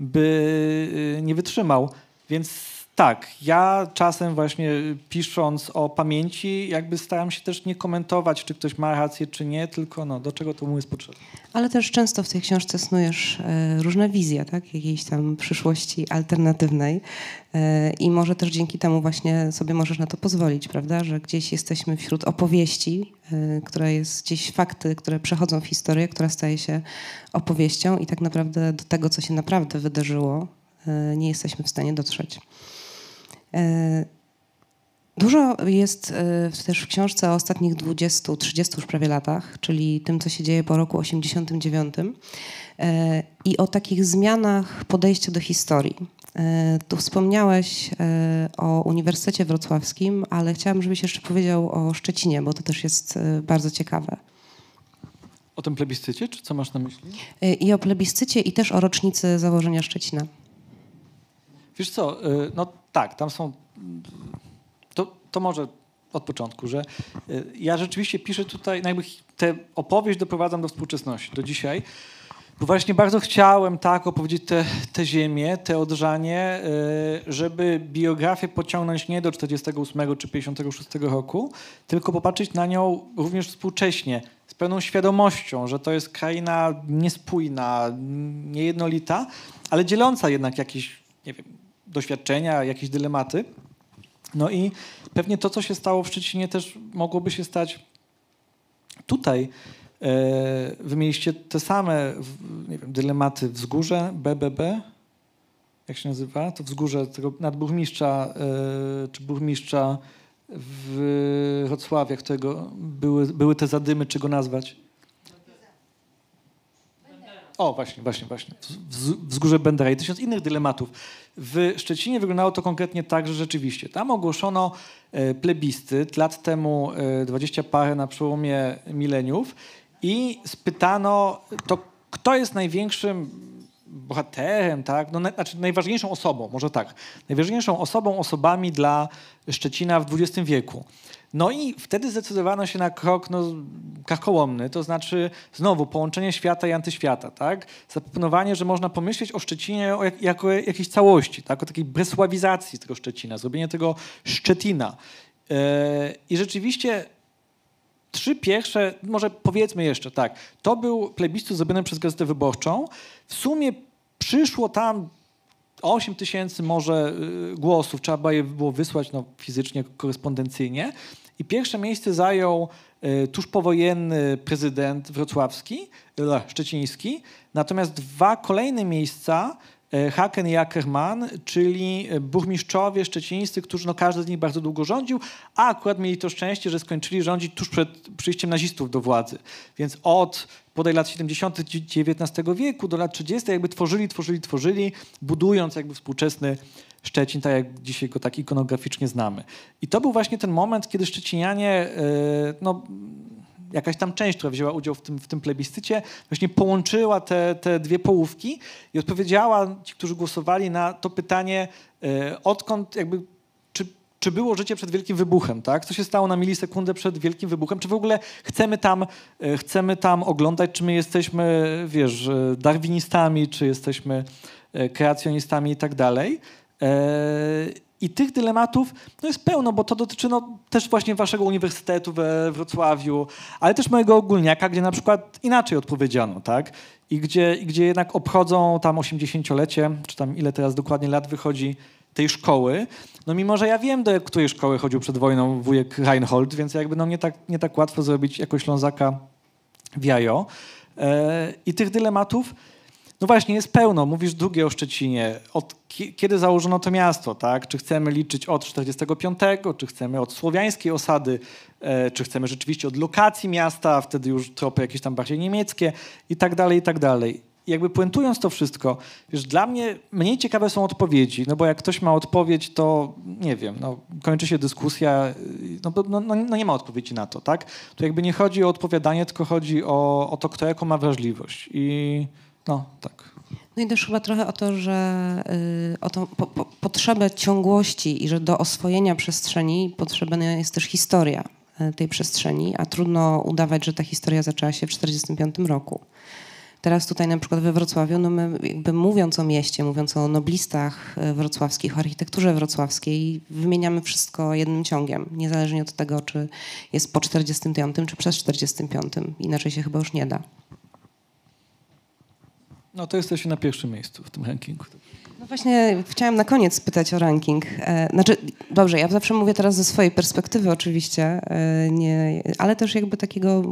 by y, nie wytrzymał. Więc tak, ja czasem właśnie pisząc o pamięci, jakby staram się też nie komentować, czy ktoś ma rację, czy nie, tylko no, do czego to mu jest potrzebne. Ale też często w tej książce snujesz e, różne wizje, tak? Jakiejś tam przyszłości alternatywnej e, i może też dzięki temu właśnie sobie możesz na to pozwolić, prawda? Że gdzieś jesteśmy wśród opowieści, która jest gdzieś fakty, które przechodzą w historię, która staje się opowieścią i tak naprawdę do tego, co się naprawdę wydarzyło, nie jesteśmy w stanie dotrzeć. E, dużo jest e, też w książce o ostatnich 20, 30 już prawie latach, czyli tym, co się dzieje po roku 89 e, i o takich zmianach podejścia do historii. Tu wspomniałeś o Uniwersytecie Wrocławskim, ale chciałam, żebyś jeszcze powiedział o Szczecinie, bo to też jest bardzo ciekawe. O tym plebiscycie, czy co masz na myśli? I o plebiscycie, i też o rocznicy założenia Szczecina. Wiesz co, no tak, tam są. To, to może od początku, że y, ja rzeczywiście piszę tutaj, no jakby tę opowieść doprowadzam do współczesności, do dzisiaj. Bo właśnie bardzo chciałem tak opowiedzieć tę te, te ziemię, te odrzanie, y, żeby biografię pociągnąć nie do 48 czy 56 roku, tylko popatrzeć na nią również współcześnie, z pełną świadomością, że to jest kraina niespójna, niejednolita, ale dzieląca jednak jakieś, nie wiem, doświadczenia, jakieś dylematy. No i pewnie to, co się stało w Szczecinie, też mogłoby się stać tutaj. E, wy mieliście te same nie wiem, dylematy wzgórze, BBB, jak się nazywa? To wzgórze tego nadburmistrza, e, czy burmistrza w Wrocławiu, którego były, były te zadymy, czy go nazwać? O, właśnie, właśnie, właśnie. Wzgórze Bendera i tysiąc innych dylematów. W Szczecinie wyglądało to konkretnie tak, że rzeczywiście tam ogłoszono e, plebiscyt lat temu, e, dwadzieścia parę na przełomie mileniów i spytano, to kto jest największym bohaterem, tak? No, na, znaczy najważniejszą osobą, może tak, najważniejszą osobą, osobami dla Szczecina w XX wieku. No i wtedy zdecydowano się na krok no, to znaczy znowu połączenie świata i antyświata. Tak? Zaproponowanie, że można pomyśleć o Szczecinie jako jakiejś całości, tak? o takiej bresławizacji tego Szczecina, zrobienie tego Szczetina. E, I rzeczywiście trzy pierwsze, może powiedzmy jeszcze tak, to był plebiscyt zrobiony przez Gazetę Wyborczą. W sumie przyszło tam 8 tysięcy może y, głosów, trzeba je było wysłać no, fizycznie, korespondencyjnie. I pierwsze miejsce zajął y, tuż powojenny prezydent wrocławski, e, szczeciński. Natomiast dwa kolejne miejsca E, Haken i Ackermann, czyli e, burmistrzowie szczecińscy, którzy no, każdy z nich bardzo długo rządził, a akurat mieli to szczęście, że skończyli rządzić tuż przed przyjściem nazistów do władzy. Więc od podaj lat 70. XIX wieku do lat 30. jakby tworzyli, tworzyli, tworzyli, budując jakby współczesny Szczecin, tak jak dzisiaj go tak ikonograficznie znamy. I to był właśnie ten moment, kiedy Szczecinianie e, no, jakaś tam część, która wzięła udział w tym, w tym plebiscycie, właśnie połączyła te, te dwie połówki i odpowiedziała ci, którzy głosowali na to pytanie, e, odkąd jakby czy, było życie przed wielkim wybuchem, tak? Co się stało na milisekundę przed wielkim wybuchem? Czy w ogóle chcemy tam, e, chcemy tam oglądać, czy my jesteśmy, wiesz, darwinistami, czy jesteśmy kreacjonistami i tak dalej. I tych dylematów no jest pełno, bo to dotyczy no, też właśnie waszego uniwersytetu we Wrocławiu, ale też mojego ogólniaka, gdzie na przykład inaczej odpowiedziano, tak? I gdzie, gdzie jednak obchodzą tam 80-lecie, czy tam ile teraz dokładnie lat wychodzi tej szkoły. No mimo, że ja wiem, do której szkoły chodził przed wojną wujek Reinhold, więc jakby no nie tak, nie tak łatwo zrobić jako Ślązaka w jajo. E, I tych dylematów no właśnie, jest pełno. Mówisz drugie o Szczecinie. Od kiedy założono to miasto, tak? Czy chcemy liczyć od 45, czy chcemy od słowiańskiej osady, e, czy chcemy rzeczywiście od lokacji miasta, wtedy już tropy jakieś tam bardziej niemieckie i tak dalej, i tak dalej. Jakby puentując to wszystko, wiesz, dla mnie mniej ciekawe są odpowiedzi, no bo jak ktoś ma odpowiedź, to nie wiem, no, kończy się dyskusja, no, no, no, no nie ma odpowiedzi na to, tak? Tu jakby nie chodzi o odpowiadanie, tylko chodzi o, o to, kto jaką ma wrażliwość i no, tak. No i też chyba trochę o to, że y, o tą po, po, potrzebę ciągłości i że do oswojenia przestrzeni potrzebna jest też historia y, tej przestrzeni, a trudno udawać, że ta historia zaczęła się w 1945 roku. Teraz tutaj na przykład we Wrocławiu, no my jakby mówiąc o mieście, mówiąc o noblistach y, wrocławskich, o architekturze wrocławskiej, wymieniamy wszystko jednym ciągiem, niezależnie od tego, czy jest po 45 czy przez 45. Inaczej się chyba już nie da. No to jesteś na pierwszym miejscu w tym rankingu. No właśnie chciałam na koniec spytać o ranking. E, znaczy, dobrze, ja zawsze mówię teraz ze swojej perspektywy oczywiście, e, nie, ale też jakby takiego,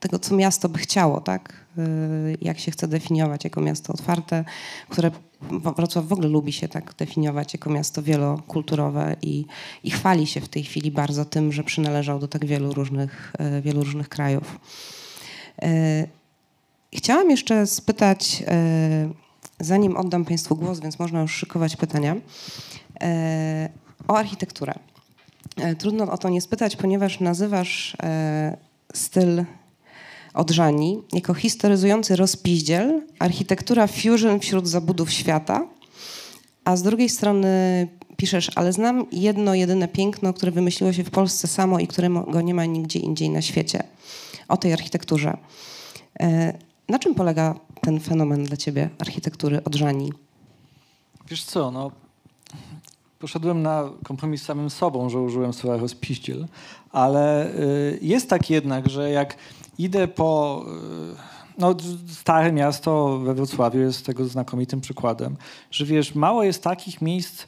tego, co miasto by chciało, tak? E, jak się chce definiować jako miasto otwarte, które Wrocław w ogóle lubi się tak definiować jako miasto wielokulturowe i, i chwali się w tej chwili bardzo tym, że przynależał do tak wielu różnych, wielu różnych krajów. Chciałam jeszcze spytać, e, zanim oddam Państwu głos, więc można już szykować pytania, e, o architekturę. E, trudno o to nie spytać, ponieważ nazywasz styl Odrzani jako historyzujący rozpiździel, architektura fusion wśród zabudów świata, a z drugiej strony piszesz, ale znam jedno, jedyne piękno, które wymyśliło się w Polsce samo i którego nie ma nigdzie indziej na świecie. O tej architekturze. Na czym polega ten fenomen dla ciebie architektury odżani? Wiesz co, no poszedłem na kompromis z samym sobą, że użyłem słowa rozpiździel, ale y, jest tak jednak, że jak idę po... Y, no, stare miasto we Wrocławiu jest tego znakomitym przykładem, że wiesz, mało jest takich miejsc,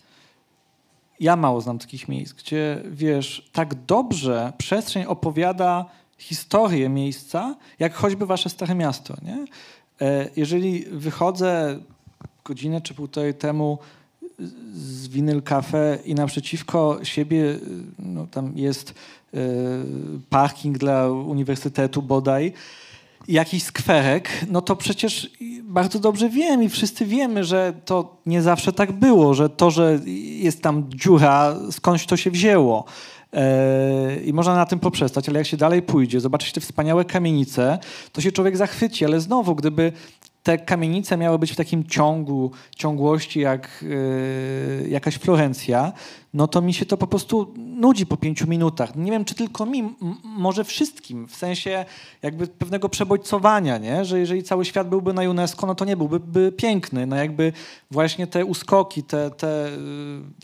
ja mało znam takich miejsc, gdzie wiesz, tak dobrze przestrzeń opowiada historię miejsca, jak choćby wasze stare miasto. Nie? E, jeżeli wychodzę godzinę czy półtorej temu z Winyl Cafe i naprzeciwko siebie no, tam jest y, parking dla uniwersytetu bodaj, jakiś skwerek, no to przecież bardzo dobrze wiem i wszyscy wiemy, że to nie zawsze tak było, że to, że jest tam dziura, skądś to się wzięło. I można na tym poprzestać, ale jak się dalej pójdzie, zobaczy te wspaniałe kamienice, to się człowiek zachwyci, ale znowu, gdyby te kamienice miały być w takim ciągu, ciągłości jak yy, jakaś Florencja, no to mi się to po prostu nudzi po pięciu minutach. Nie wiem, czy tylko mi, może wszystkim, w sensie jakby pewnego przebodźcowania, nie? że jeżeli cały świat byłby na UNESCO, no to nie byłby by piękny. No jakby właśnie te uskoki, te, te, y,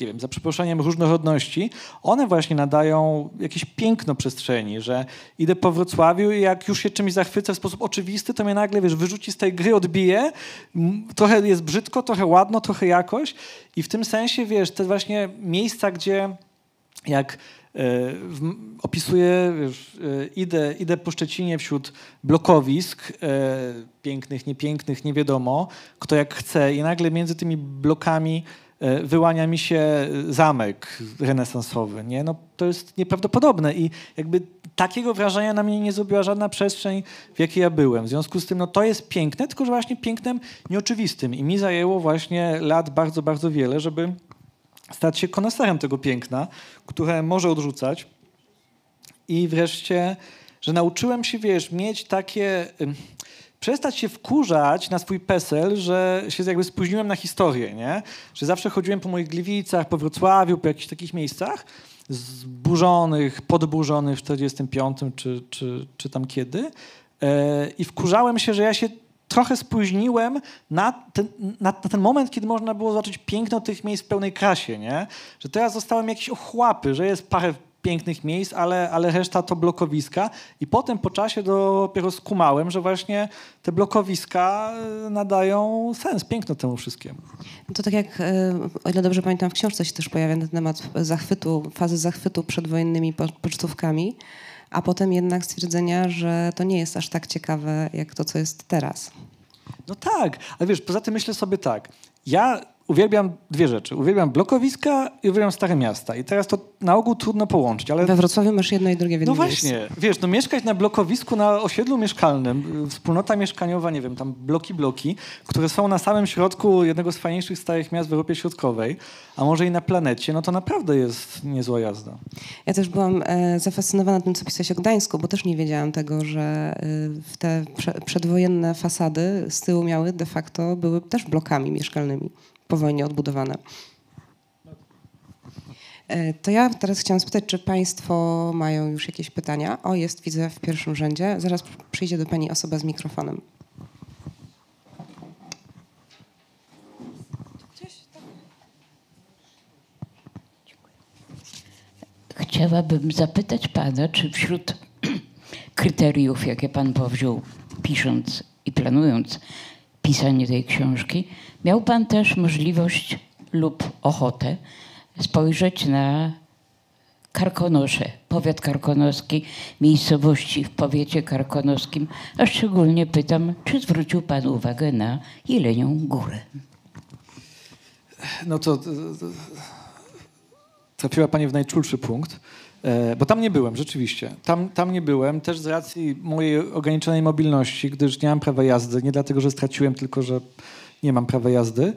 nie wiem, za przeproszeniem różnorodności, one właśnie nadają jakieś piękno przestrzeni, że idę po Wrocławiu i jak już się czymś zachwycę w sposób oczywisty, to mnie nagle, wiesz, wyrzuci z tej gry, odbije, trochę jest brzydko, trochę ładno, trochę jakoś i w tym sensie, wiesz, te właśnie miejsca, gdzie jak e, opisuję, e, idę, idę po Szczecinie wśród blokowisk, e, pięknych, niepięknych, nie wiadomo, kto jak chce i nagle między tymi blokami wyłania mi się zamek renesansowy. Nie? No, to jest nieprawdopodobne i jakby takiego wrażenia na mnie nie zrobiła żadna przestrzeń, w jakiej ja byłem. W związku z tym no, to jest piękne, tylko że właśnie pięknem nieoczywistym i mi zajęło właśnie lat bardzo, bardzo wiele, żeby stać się koneserem tego piękna, które może odrzucać. I wreszcie, że nauczyłem się, wiesz, mieć takie... Przestać się wkurzać na swój PESEL, że się jakby spóźniłem na historię, nie? Że zawsze chodziłem po moich Gliwicach, po Wrocławiu, po jakichś takich miejscach zburzonych, podburzonych w 45 czy, czy, czy tam kiedy. E, I wkurzałem się, że ja się trochę spóźniłem na ten, na, na ten, moment, kiedy można było zobaczyć piękno tych miejsc w pełnej krasie, nie? Że teraz zostałem jakieś ochłapy, że jest parę pięknych miejsc, ale, ale reszta to blokowiska. I potem po czasie dopiero skumałem, że właśnie te blokowiska e, nadają sens, piękno temu wszystkiemu. To tak jak, e, o ile dobrze pamiętam, w książce się też pojawia na temat zachwytu, fazy zachwytu przedwojennymi pocztówkami, a potem jednak stwierdzenia, że to nie jest aż tak ciekawe, jak to, co jest teraz. No tak, ale wiesz, poza tym myślę sobie tak. Ja uwielbiam dwie rzeczy. Uwielbiam blokowiska i uwielbiam stare miasta. I teraz to na ogół trudno połączyć, ale... We Wrocławiu masz jedno i drugie w jednym No właśnie, miejscu. wiesz, no mieszkać na blokowisku, na osiedlu mieszkalnym, wspólnota mieszkaniowa, nie wiem, tam bloki, bloki, które są na samym środku jednego z fajniejszych starych miast w Europie Środkowej, a może i na planecie, no to naprawdę jest niezła jazda. Ja też byłam e, zafascynowana tym, co pisałeś o Gdańsku, bo też nie wiedziałam tego, że e, te prze, przedwojenne fasady z tyłu miały de facto, były też blokami mieszkalnymi po wojnie odbudowane. E, to ja teraz chciałam spytać, czy Państwo mają już jakieś pytania? O, jest, widzę w pierwszym rzędzie. Zaraz przyjdzie do Pani osoba z mikrofonem. Chciałabym zapytać Pana, czy wśród kryteriów, jakie Pan powziął pisząc i planując pisanie tej książki, miał Pan też możliwość lub ochotę spojrzeć na Karkonosze, powiat karkonoski, miejscowości w powiecie karkonoskim, a szczególnie pytam, czy zwrócił Pan uwagę na Jelenią Górę? No to, to, to trafiła Pani w najczulszy punkt, bo tam nie byłem, rzeczywiście. Tam, tam nie byłem, też z racji mojej ograniczonej mobilności, gdyż nie mam prawa jazdy, nie dlatego, że straciłem, tylko że nie mam prawa jazdy.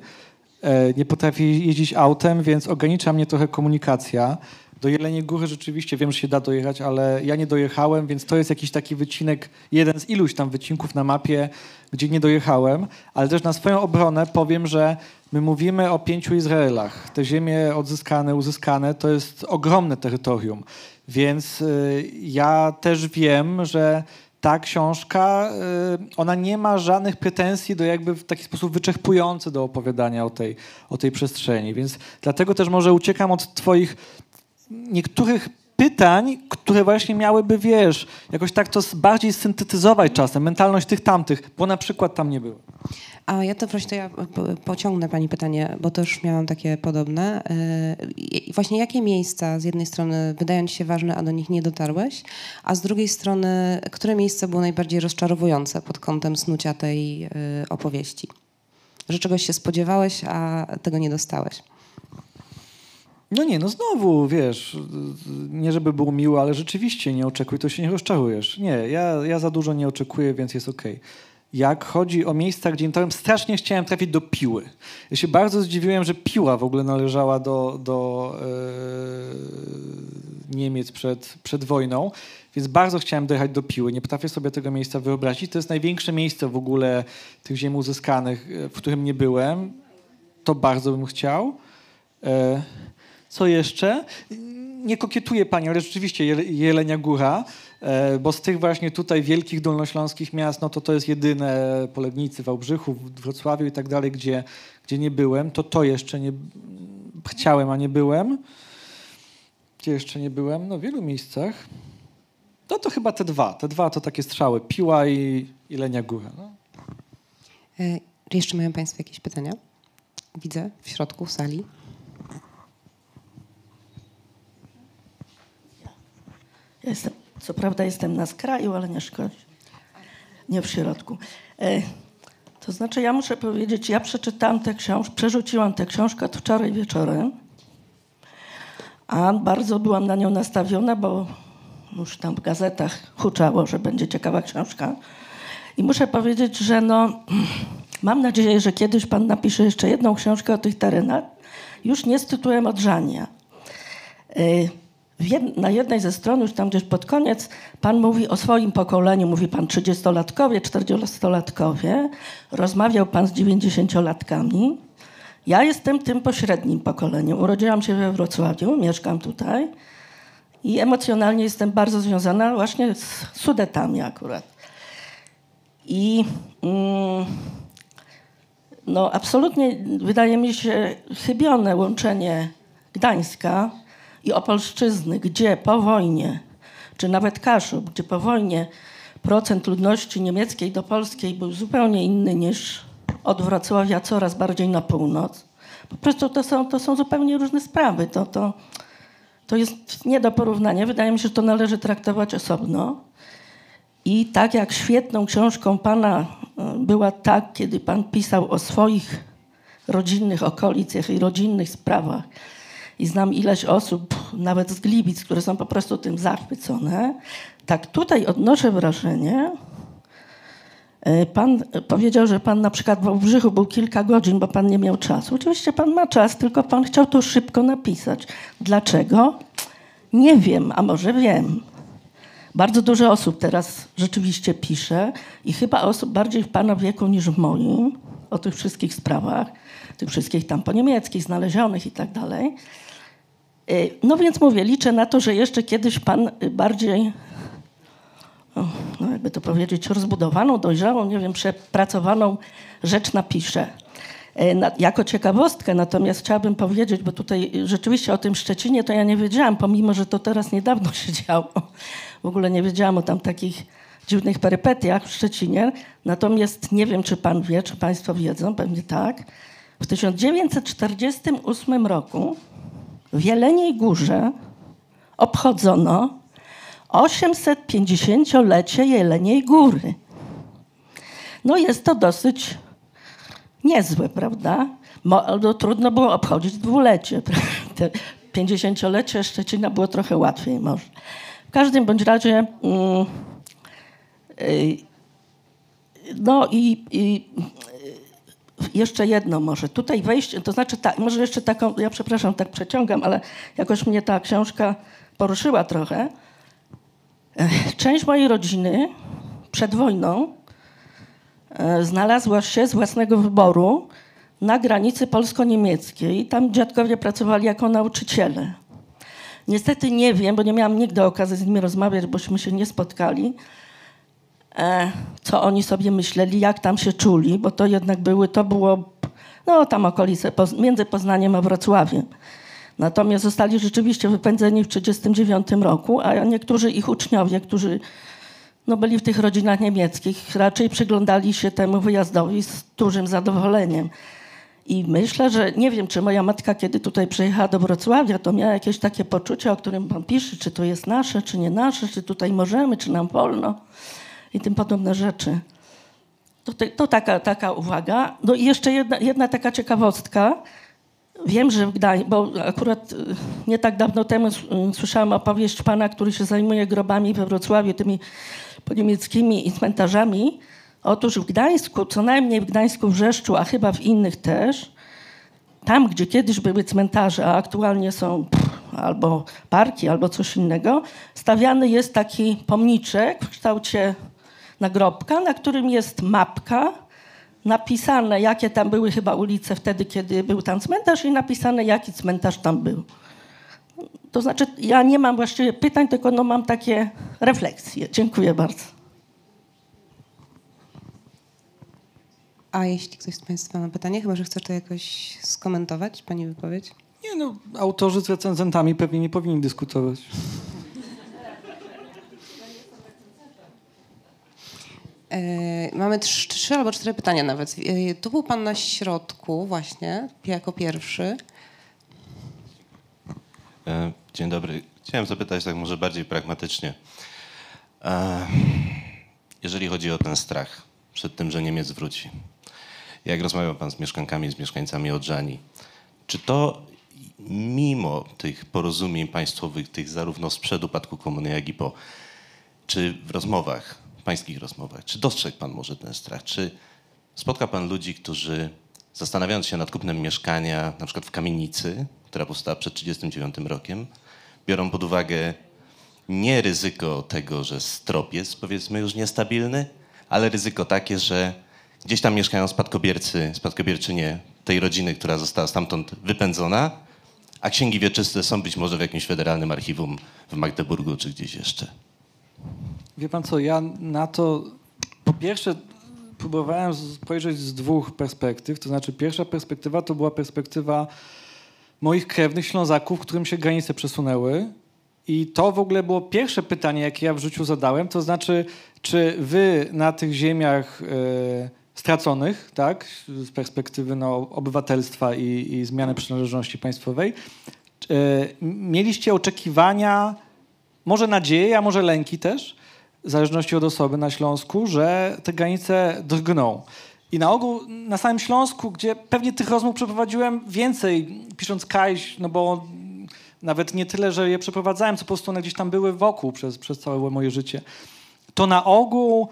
E, nie potrafię jeździć autem, więc ogranicza mnie trochę komunikacja. Do Jeleniej Góry rzeczywiście wiem, że się da dojechać, ale ja nie dojechałem, więc to jest jakiś taki wycinek, jeden z iluś tam wycinków na mapie, gdzie nie dojechałem, ale też na swoją obronę powiem, że my mówimy o pięciu Izraelach. Te ziemie odzyskane, uzyskane to jest ogromne terytorium, więc y, ja też wiem, że ta książka, y, ona nie ma żadnych pretensji do jakby w taki sposób wyczerpujący do opowiadania o tej, o tej przestrzeni. Więc dlatego też może uciekam od twoich niektórych pytań, które właśnie miałyby, wiesz, jakoś tak to bardziej syntetyzować czasem, mentalność tych tamtych, bo na przykład tam nie było. A ja to właśnie ja pociągnę Pani pytanie, bo też miałam takie podobne. I właśnie jakie miejsca z jednej strony wydają Ci się ważne, a do nich nie dotarłeś, a z drugiej strony, które miejsce było najbardziej rozczarowujące pod kątem snucia tej y, opowieści? Że czegoś się spodziewałeś, a tego nie dostałeś? No nie, no znowu, wiesz, nie żeby było miło, ale rzeczywiście nie oczekuj, to się nie rozczarujesz. Nie, ja, ja za dużo nie oczekuję, więc jest okej. Okay jak chodzi o miejsca, gdzie tam strasznie chciałem trafić do piły. Ja się bardzo zdziwiłem, że piła w ogóle należała do, do Niemiec przed, przed wojną, więc bardzo chciałem dojechać do Piły. Nie potrafię sobie tego miejsca wyobrazić. To jest największe miejsce w ogóle tych ziem uzyskanych, w którym nie byłem. To bardzo bym chciał. Co jeszcze? Nie kokietuję pani, ale rzeczywiście Jelenia Góra, e, bo z tych właśnie tutaj wielkich dolnośląskich miast, no to to jest jedyne Polegnicy, Wałbrzych, Wrocławiu i tak dalej, gdzie, gdzie nie byłem. To to jeszcze nie chciałem, a nie byłem. Gdzie jeszcze nie byłem? No w wielu miejscach. No to chyba te dwa. Te dwa to takie strzały. Piła i, i Lenia Góra. No. E, jeszcze mają Państwo jakieś pytania? Widzę w środku sali. Ja jestem, co prawda jestem na skraju, ale nie szkodzi. Nie w środku. E, to znaczy, ja muszę powiedzieć, ja przeczytałam tę książkę, przerzuciłam tę książkę wczoraj wieczorem, a bardzo byłam na nią nastawiona, bo już tam w gazetach huczało, że będzie ciekawa książka. I muszę powiedzieć, że no, mam nadzieję, że kiedyś pan napisze jeszcze jedną książkę o tych terenach, już nie z tytułem odżania. Yy, na jednej ze stron, już tam gdzieś pod koniec, pan mówi o swoim pokoleniu, mówi pan 30-latkowie, 40-latkowie, rozmawiał pan z 90-latkami. Ja jestem tym pośrednim pokoleniem. Urodziłam się we Wrocławiu, mieszkam tutaj i emocjonalnie jestem bardzo związana właśnie z Sudetami akurat. I mm, no, absolutnie wydaje mi się chybione łączenie Gdańska i Opolszczyzny, gdzie po wojnie, czy nawet Kaszub, gdzie po wojnie procent ludności niemieckiej do polskiej był zupełnie inny niż od Wrocławia coraz bardziej na północ. Po prostu to są, to są zupełnie różne sprawy. To, to, to jest nie do porównania. Wydaje mi się, że to należy traktować osobno. I tak jak świetną książką pana e, była tak, kiedy pan pisał o swoich rodzinnych okolicach i rodzinnych sprawach, i znam ileś osób, nawet z Gliwic, które są po prostu tym zachwycone, tak tutaj odnoszę wrażenie, e, Pan powiedział, że pan na przykład w Wałbrzychu był kilka godzin, bo pan nie miał czasu. Oczywiście pan ma czas, tylko pan chciał to szybko napisać. Dlaczego? Nie wiem, a może wiem. Bardzo dużo osób teraz rzeczywiście pisze i chyba osób bardziej w pana wieku niż w moim o tych wszystkich sprawach, tych wszystkich tam po niemieckich znalezionych i tak dalej. Y, no więc mówię, liczę na to, że jeszcze kiedyś pan bardziej, no jakby to powiedzieć, rozbudowaną, dojrzałą, nie wiem, przepracowaną rzecz napisze. Y, na, jako ciekawostkę natomiast chciałabym powiedzieć, bo tutaj rzeczywiście o tym Szczecinie to ja nie wiedziałam, pomimo, że to teraz niedawno się działo. W ogóle nie wiedziałam o tam takich dziwnych perypetiach w Szczecinie. Natomiast nie wiem, czy pan wie, czy państwo wiedzą, pewnie tak. W 1948 roku w Jeleniej Górze obchodzono 850-lecie Jeleniej Góry. No jest to dosyć niezłe, prawda? No, trudno było obchodzić dwulecie. 50-lecie Szczecina było trochę łatwiej może. W każdym bądź razie mm, no i, i jeszcze jedno może. Tutaj wejście, to znaczy może jeszcze taką, ja przepraszam, tak przeciągam, ale jakoś mnie ta książka poruszyła trochę. Część mojej rodziny przed wojną e, znalazła się z własnego wyboru na granicy polsko-niemieckiej. Tam dziadkowie pracowali jako nauczyciele. Niestety nie wiem, bo nie miałam nigdy okazji z nimi rozmawiać, bośmy się nie spotkali co oni sobie myśleli, jak tam się czuli, bo to jednak były, to było, no tam okolice, między Poznaniem a Wrocławiem. Natomiast zostali rzeczywiście wypędzeni w 1939 roku, a niektórzy ich uczniowie, którzy no, byli w tych rodzinach niemieckich, raczej przyglądali się temu wyjazdowi z dużym zadowoleniem. I myślę, że nie wiem, czy moja matka, kiedy tutaj przyjechała do Wrocławia, to miała jakieś takie poczucie, o którym pan pisze, czy to jest nasze, czy nie nasze, czy tutaj możemy, czy nam wolno i tym podobne rzeczy. To, to taka, taka uwaga. No i jeszcze jedna, jedna taka ciekawostka. Wiem, że w Gdańsku, bo akurat y, nie tak dawno temu słyszałam opowieść pana, który się zajmuje grobami we Wrocławiu, tymi poniemieckimi i cmentarzami. Otóż w Gdańsku, co najmniej w Gdańsku, w Rzeszczu, a chyba w innych też, tam, gdzie kiedyś były cmentarze, a aktualnie są pff, albo parki, albo coś innego, stawiany jest taki pomniczek w kształcie nagrobka, na którym jest mapka, napisane jakie tam były chyba ulice wtedy, kiedy był tam cmentarz i napisane jaki cmentarz tam był. To znaczy, ja nie mam właściwie pytań, tylko no mam takie refleksje. Dziękuję bardzo. A jeśli ktoś z Państwa ma pytanie, chyba że chce to jakoś skomentować, Pani wypowiedź? Nie no, autorzy z recenzentami pewnie nie powinni dyskutować. Mamy trzy, trzy albo cztery pytania nawet. E, tu był Pan na środku właśnie, jako pierwszy. E, Dzień dobry. Chciałem zapytać tak może bardziej pragmatycznie. E, Jeżeli chodzi o ten strach przed tym, że Niemiec wróci, jak rozmawiał Pan z mieszkankami, z mieszkańcami Odrzani, czy to mimo tych porozumień państwowych, tych zarówno sprzed upadku komuny, jak i po, czy w rozmowach, pańskich rozmowach, czy dostrzegł Pan może ten strach? Czy spotka Pan ludzi, którzy zastanawiając się nad kupnem mieszkania, na przykład w kamienicy, która powstała przed 1939 rokiem, biorą pod uwagę nie ryzyko tego, że strop jest powiedzmy już niestabilny, ale ryzyko takie, że gdzieś tam mieszkają spadkobiercy, spadkobierczynie tej rodziny, która została stamtąd wypędzona, a księgi wieczyste są być może w jakimś federalnym archiwum w Magdeburgu czy gdzieś jeszcze. Wie pan co, ja na to po pierwsze próbowałem spojrzeć z dwóch perspektyw. To znaczy pierwsza perspektywa to była perspektywa moich krewnych Ślązaków, którym się granice przesunęły. I to w ogóle było pierwsze pytanie, jakie ja w życiu zadałem. To znaczy, czy wy na tych ziemiach e, straconych, tak, z perspektywy no, obywatelstwa i, i zmiany przynależności państwowej, e, mieliście oczekiwania, może nadzieje, a może lęki też, w zależności od osoby na Śląsku, że te granice drgną. I na ogół na samym Śląsku, gdzie pewnie tych rozmów przeprowadziłem więcej, pisząc Kajś, no bo nawet nie tyle, że je przeprowadzałem, co po prostu one gdzieś tam były wokół przez, przez całe moje życie, to na ogół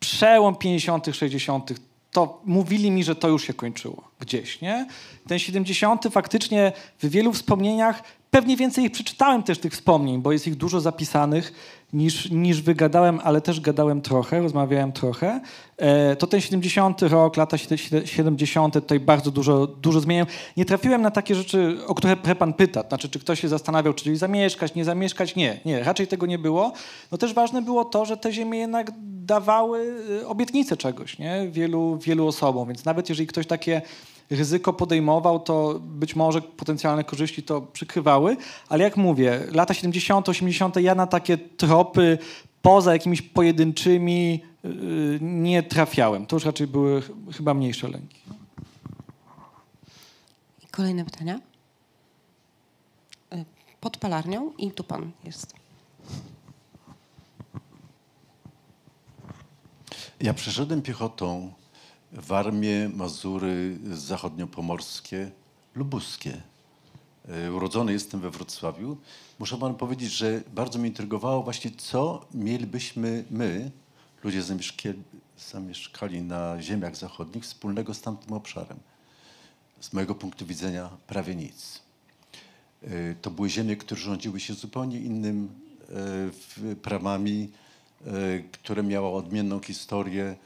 przełom 50., 60., to mówili mi, że to już się kończyło gdzieś, nie? Ten 70. faktycznie w wielu wspomnieniach, pewnie więcej ich przeczytałem też tych wspomnień, bo jest ich dużo zapisanych niż, niż wygadałem, ale też gadałem trochę, rozmawiałem trochę. E, to ten 70. rok, lata 70. tutaj bardzo dużo, dużo zmieniłem. Nie trafiłem na takie rzeczy, o które pan pyta, znaczy czy ktoś się zastanawiał, czy zamieszkać, nie zamieszkać. Nie, nie, raczej tego nie było. No też ważne było to, że te ziemie jednak dawały obietnice czegoś, nie? Wielu, wielu osobom, więc nawet jeżeli ktoś takie ryzyko podejmował, to być może potencjalne korzyści to przykrywały, ale jak mówię, lata 70., 80. ja na takie tropy poza jakimiś pojedynczymi yy, nie trafiałem. To już raczej były chyba mniejsze lęki. Kolejne pytania? Y, pod palarnią i tu pan jest. Ja przeszedłem piechotą Warmię, Mazury, zachodniopomorskie, lubuskie. E, urodzony jestem we Wrocławiu. Muszę panu powiedzieć, że bardzo mnie intrygowało właśnie, co mielibyśmy my, ludzie zamieszkali, zamieszkali na ziemiach zachodnich, wspólnego z tamtym obszarem. Z mojego punktu widzenia prawie nic. E, to były ziemie, które rządziły się zupełnie innym e, prawami, które miały odmienną historię,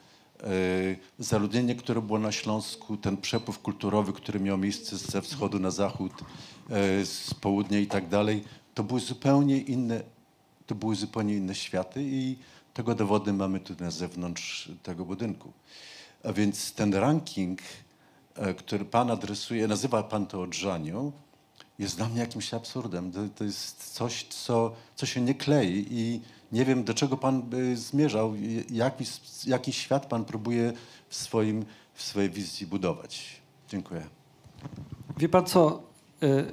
zaludnienie, które było na Śląsku, ten przepływ kulturowy, który miał miejsce ze wschodu na zachód, e, z południa i tak dalej, to były zupełnie inne, to były zupełnie inne światy i tego dowody mamy tu na zewnątrz tego budynku. A więc ten ranking, e, który pan adresuje, nazywa pan to odrzanią, jest dla mnie jakimś absurdem. To, to jest coś, co, co się nie klei i nie wiem, do czego Pan zmierzał, jaki, jaki świat Pan próbuje w, swoim, w swojej wizji budować. Dziękuję. Wie Pan co, y,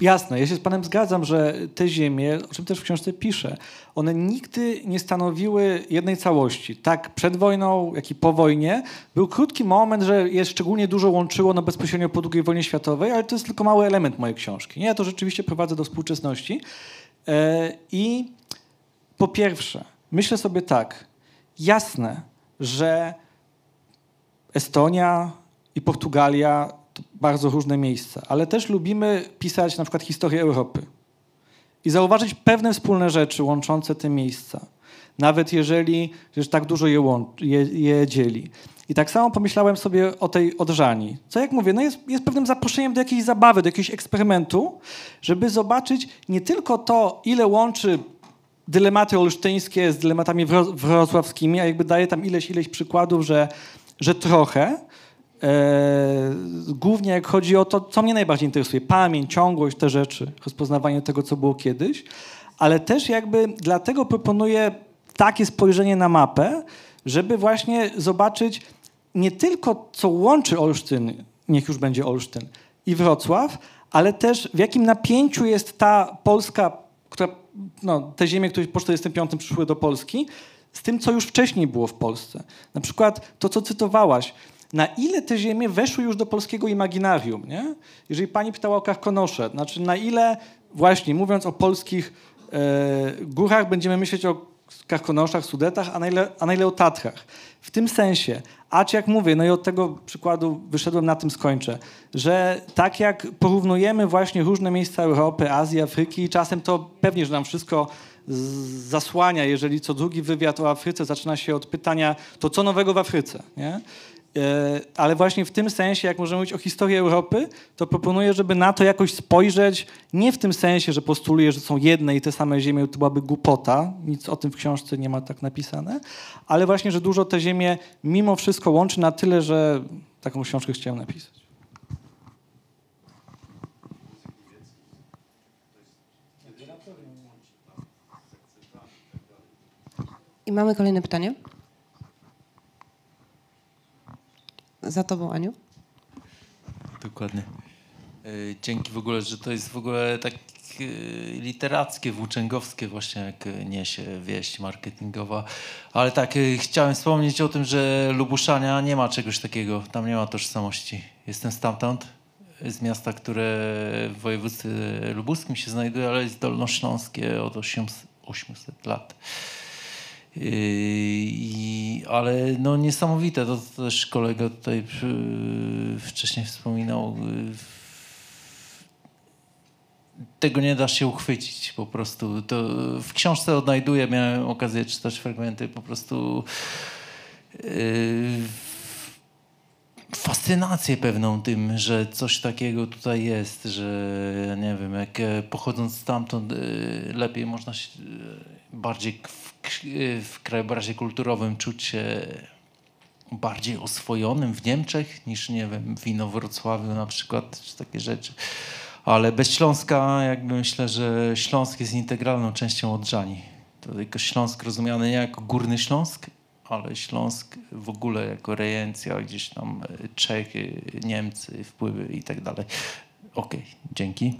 jasne, ja się z Panem zgadzam, że te ziemie, o czym też w książce piszę, one nigdy nie stanowiły jednej całości. Tak przed wojną, jak i po wojnie. Był krótki moment, że je szczególnie dużo łączyło no bezpośrednio po II wojnie światowej, ale to jest tylko mały element mojej książki. Nie, ja to rzeczywiście prowadzę do współczesności. Y, I po pierwsze, myślę sobie tak, jasne, że Estonia i Portugalia to bardzo różne miejsca, ale też lubimy pisać na przykład historię Europy. i zauważyć pewne wspólne rzeczy łączące te miejsca. Nawet jeżeli że tak dużo je, je, je dzieli. I tak samo pomyślałem sobie o tej odrzani. Co jak mówię, no jest, jest pewnym zaproszeniem do jakiejś zabawy, do jakiegoś eksperymentu, żeby zobaczyć nie tylko to, ile łączy dylematy olsztyńskie z dylematami wrocławskimi, a jakby daje tam ileś, ileś przykładów, że, że trochę. E, głównie jak chodzi o to, co mnie najbardziej interesuje, pamięć, ciągłość, te rzeczy, rozpoznawanie tego, co było kiedyś, ale też jakby dlatego proponuję takie spojrzenie na mapę, żeby właśnie zobaczyć nie tylko, co łączy Olsztyn, niech już będzie Olsztyn, i Wrocław, ale też w jakim napięciu jest ta Polska, która, no, te ziemie, które po 1945 przyszły do Polski, z tym, co już wcześniej było w Polsce. Na przykład to, co cytowałaś, na ile te ziemie weszły już do polskiego imaginarium, nie? Jeżeli pani pytała o Karkonosze, znaczy na ile właśnie mówiąc o polskich e, górach będziemy myśleć o Karkonoszach, Sudetach, a na, ile, a na ile o Tatrach. W tym sensie, acz jak mówię, no i od tego przykładu wyszedłem, na tym skończę, że tak jak porównujemy właśnie różne miejsca Europy, Azji, Afryki, czasem to pewnie, że nam wszystko zasłania, jeżeli co drugi wywiad o Afryce zaczyna się od pytania, to co nowego w Afryce, nie? E, ale właśnie w tym sensie, jak możemy mówić o historii Europy, to proponuję, żeby na to jakoś spojrzeć, nie w tym sensie, że postuluję, że są jedne i te same ziemie, to byłaby głupota, nic o tym w książce nie ma tak napisane, ale właśnie, że dużo te ziemie mimo wszystko łączy na tyle, że taką książkę chciałem napisać. I mamy kolejne pytanie. Za tobą, Aniu. Dokładnie. E, dzięki w ogóle, że to jest w ogóle tak e, literackie, włóczęgowskie właśnie jak niesie wieść marketingowa. Ale tak, e, chciałem wspomnieć o tym, że Lubuszania nie ma czegoś takiego. Tam nie ma tożsamości. Jestem stamtąd, z miasta, które w województwie lubuskim się znajduje, ale jest dolnośląskie od 800 lat. I, ale no niesamowite, to, to też kolega tutaj wcześniej wspominał. Tego nie da się uchwycić po prostu. To w książce odnajduję, miałem okazję czytać fragmenty po prostu. Yy, fascynację pewną tym, że coś takiego tutaj jest, że nie wiem, jak pochodząc stamtąd lepiej można się bardziej w krajobrazie kulturowym czuć się bardziej oswojonym w Niemczech niż, nie wiem, w Inowrocławiu na przykład, czy takie rzeczy. Ale bez Śląska jakby myślę, że Śląsk jest integralną częścią Odrzani. To tylko Śląsk rozumiany nie jako Górny Śląsk, ale Śląsk w ogóle jako rejencja, gdzieś tam Czechy, Niemcy, wpływy i tak dalej. Okej, okay, dzięki.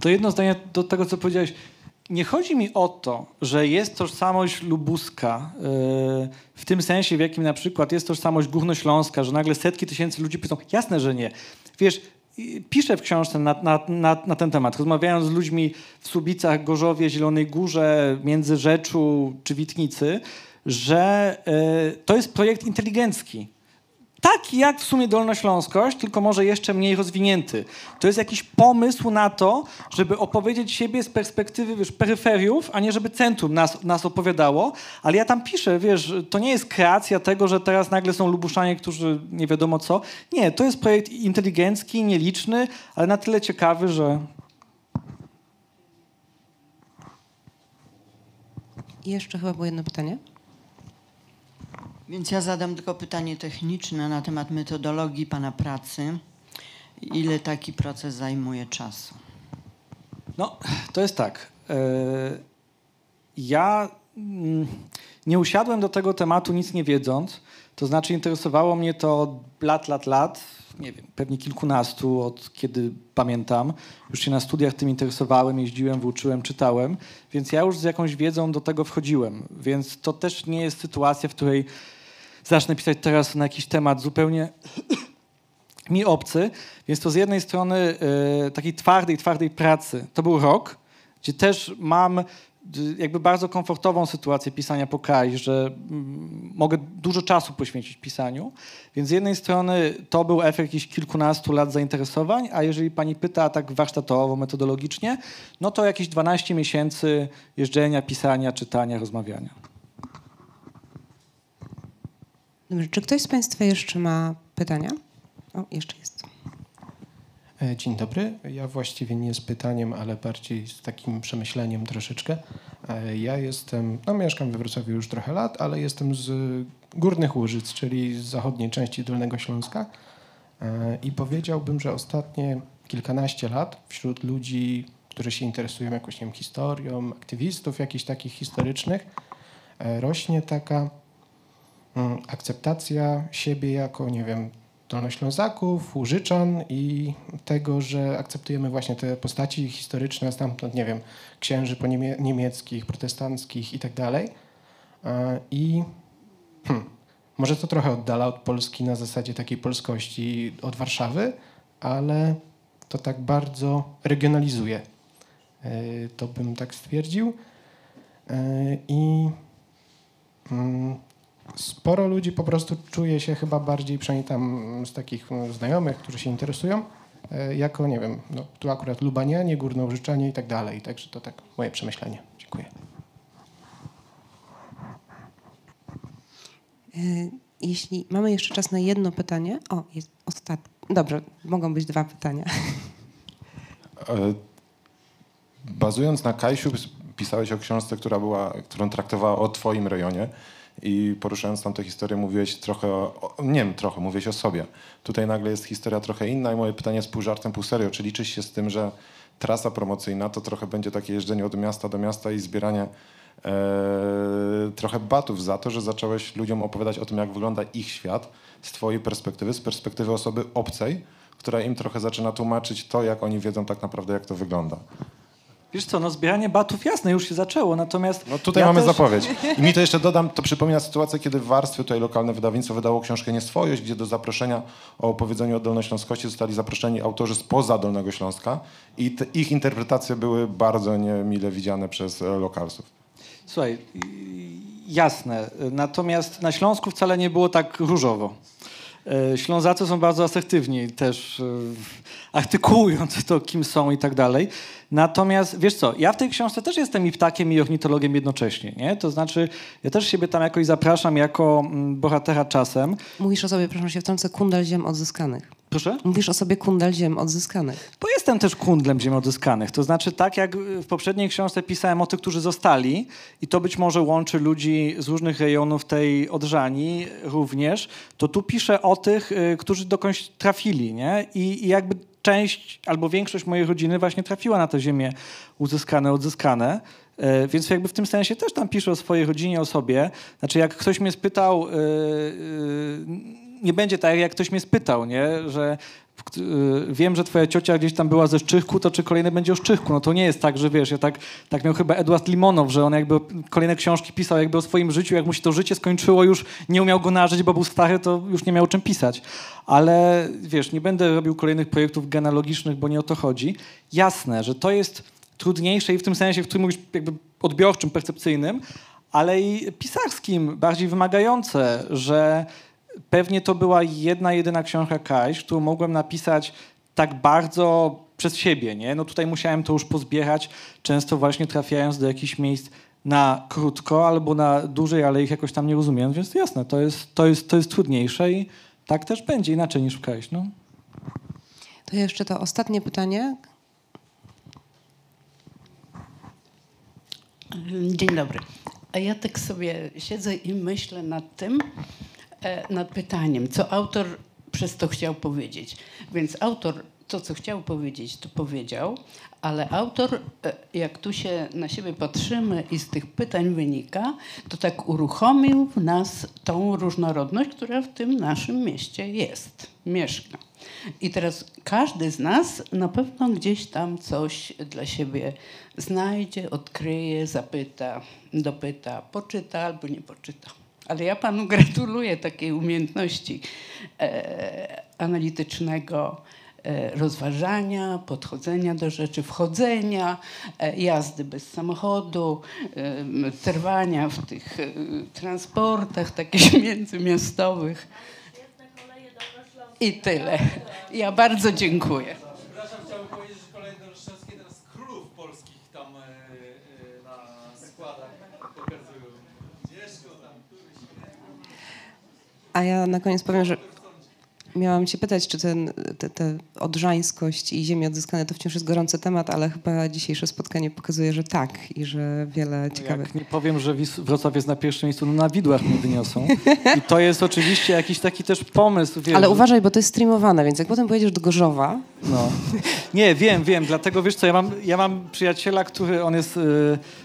To jedno zdanie do tego, co powiedziałeś nie chodzi mi o to, że jest tożsamość lubuska yy, w tym sensie, w jakim na przykład jest tożsamość górnośląska, że nagle setki tysięcy ludzi powiedzą, jasne, że nie. Wiesz, piszę w książce na, na, na, na, ten temat, rozmawiając z ludźmi w Subicach, Gorzowie, Zielonej Górze, Międzyrzeczu czy Witnicy, że yy, to jest projekt inteligencki taki jak w sumie Dolnośląskość, tylko może jeszcze mniej rozwinięty. To jest jakiś pomysł na to, żeby opowiedzieć siebie z perspektywy wiesz, peryferiów, a nie żeby centrum nas, nas opowiadało. Ale ja tam piszę, wiesz, to nie jest kreacja tego, że teraz nagle są Lubuszanie, którzy nie wiadomo co. Nie, to jest projekt inteligencki, nieliczny, ale na tyle ciekawy, że... Jeszcze chyba było jedno pytanie. Więc ja zadam tylko pytanie techniczne na temat metodologii Pana pracy. Ile taki proces zajmuje czasu? No, to jest tak. E, ja mm, nie usiadłem do tego tematu nic nie wiedząc. To znaczy interesowało mnie to od lat, lat, lat. Nie wiem, pewnie kilkunastu, od kiedy pamiętam. Już się na studiach tym interesowałem, jeździłem, włóczyłem, czytałem. Więc ja już z jakąś wiedzą do tego wchodziłem. Więc to też nie jest sytuacja, w której zacznę pisać teraz na jakiś temat zupełnie mi obcy, więc to z jednej strony y, takiej twardej, twardej pracy. To był rok, gdzie też mam y, jakby bardzo komfortową sytuację pisania po KAI, że mm, mogę dużo czasu poświęcić pisaniu. Więc z jednej strony to był efekt jakichś kilkunastu lat zainteresowań, a jeżeli pani pyta tak warsztatowo, metodologicznie, no to jakieś 12 miesięcy jeżdżenia, pisania, czytania, rozmawiania. Dobrze, czy ktoś z Państwa jeszcze ma pytania? O, jeszcze jest. E, Dzień dobry. Ja właściwie nie z pytaniem, ale bardziej z takim przemyśleniem troszeczkę. E, Ja jestem, no mieszkam we Wrocławiu już trochę lat, ale jestem z Górnych Łużyc, czyli z zachodniej części Dolnego Śląska. E, I powiedziałbym, że ostatnie kilkanaście lat wśród ludzi, którzy się interesują jakąś nie wiem, historią, aktywistów jakichś takich historycznych, rośnie taka akceptacja siebie jako, nie wiem, Dolnoślązaków, Łużyczan i tego, że akceptujemy właśnie te postaci historyczne stamtąd, nie wiem, księży po niemie- niemieckich, protestanckich i tak dalej. E, I hmm, może to trochę oddala od Polski na zasadzie takiej polskości od Warszawy, ale to tak bardzo regionalizuje. E, To bym tak stwierdził. E, I mm, sporo ludzi po prostu czuje się chyba bardziej, przynajmniej tam z takich mm, znajomych, którzy się interesują, e, jako, nie wiem, no, tu akurat Lubanianie, Górnołużyczanie i tak dalej. Także to tak moje przemyślenie. Dziękuję. Y, Jeśli mamy jeszcze czas na jedno pytanie. O, jest ostatnie. Dobrze, mogą być dwa pytania. E, Bazując na Kajsiu, pisałeś o książce, która była, którą traktowała o twoim rejonie i poruszając tam tę historię mówiłeś trochę, o, nie wiem, trochę, mówiłeś o sobie. Tutaj nagle jest historia trochę inna i moje pytanie jest pół żartem, pół serio. Czy liczysz się z tym, że trasa promocyjna to trochę będzie takie jeżdżenie od miasta do miasta i zbieranie e, trochę batów za to, że zacząłeś ludziom opowiadać o tym, jak wygląda ich świat z twojej perspektywy, z perspektywy osoby obcej, która im trochę zaczyna tłumaczyć to, jak oni wiedzą tak naprawdę, jak to wygląda. Wiesz co, no zbieranie batów jasne już się zaczęło, natomiast... No tutaj ja mamy też- zapowiedź. I mi to jeszcze dodam, to przypomina sytuację, kiedy w Warstwie tutaj lokalne wydawnictwo wydało książkę Nieswojość, gdzie do zaproszenia o opowiedzeniu o Dolnośląskości zostali zaproszeni autorzy spoza Dolnego Śląska i te, ich interpretacje były bardzo niemile widziane przez e, lokalsów. Słuchaj, jasne. Natomiast na Śląsku wcale nie było tak różowo. E, Ślązacy są bardzo asertywni też, e, artykułując to, kim są i tak dalej. Natomiast, wiesz co, ja w tej książce też jestem i ptakiem, i ornitologiem jednocześnie, nie? To znaczy, ja też siebie tam jakoś zapraszam jako mm, bohatera czasem. Mówisz o sobie, proszę się wtrącę, kundel ziem odzyskanych. Proszę? Mówisz o sobie kundel ziem odzyskanych. Bo jestem też kundlem ziem odzyskanych. To znaczy, tak jak w poprzedniej książce pisałem o tych, którzy zostali, i to być może łączy ludzi z różnych rejonów tej Odrzani również, to tu piszę o tych, y, którzy dokądś trafili, nie? I, i jakby część albo większość mojej rodziny właśnie trafiła na te ziemie uzyskane, odzyskane. E, Więc jakby w tym sensie też tam piszę o swojej rodzinie, o sobie. Znaczy, jak ktoś mnie spytał, y, y, nie będzie tak, jak ktoś mnie spytał, nie? że y, wiem, że twoja ciocia gdzieś tam była ze Szczychku, to czy kolejny będzie o Szczychku? No to nie jest tak, że wiesz, ja tak, tak miał chyba Edward Limonow, że on jakby kolejne książki pisał jakby o swoim życiu, jak mu się to życie skończyło, już nie umiał go nażyć, bo był stary, to już nie miał czym pisać. Ale wiesz, nie będę robił kolejnych projektów genealogicznych, bo nie o to chodzi. Jasne, że to jest trudniejsze i w tym sensie, w którym mówisz jakby odbiorczym, percepcyjnym, ale i pisarskim, bardziej wymagające, że pewnie to była jedna, jedyna książka Kaś, którą mogłem napisać tak bardzo przez siebie, nie? No tutaj musiałem to już pozbierać, często właśnie trafiając do jakichś miejsc na krótko albo na dłużej, ale ich jakoś tam nie rozumiem, więc jasne, to jest, to jest, to jest trudniejsze i tak też będzie inaczej niż w Kaś, no. To jeszcze to ostatnie pytanie. Dzień dobry. A ja tak sobie siedzę i myślę nad tym, nad pytaniem, co autor przez to chciał powiedzieć. Więc autor to, co chciał powiedzieć, to powiedział, ale autor, e, jak tu się na siebie patrzymy i z tych pytań wynika, to tak uruchomił w nas tą różnorodność, która w tym naszym mieście jest, mieszka. I teraz każdy z nas na pewno gdzieś tam coś dla siebie znajdzie, odkryje, zapyta, dopyta, poczyta albo nie poczyta. Ale ja panu gratuluję takiej umiejętności e, analitycznego e, rozważania, podchodzenia do rzeczy, wchodzenia, e, jazdy bez samochodu, e, trwania w tych e, transportach takich międzymiastowych. I tyle. Ja bardzo dziękuję. Przepraszam, chciałbym powiedzieć, że kolejne Dorszewskie teraz królów polskich tam na składach pokazują. Mieszko tam, A ja na koniec powiem, że miałam cię pytać, czy ten, te, te odrzańskość i ziemie odzyskane to wciąż jest gorący temat, ale chyba dzisiejsze spotkanie pokazuje, że tak i że wiele ciekawych... Jak nie powiem, że Wrocław jest na pierwszym miejscu, no na widłach mnie wyniosą. I to jest oczywiście jakiś taki też pomysł. Wiesz, Ale uważaj, bo to jest streamowane, więc jak potem pojedziesz do Gorzowa, No. Nie, wiem, wiem, dlatego wiesz co, ja mam, ja mam przyjaciela, który on jest y,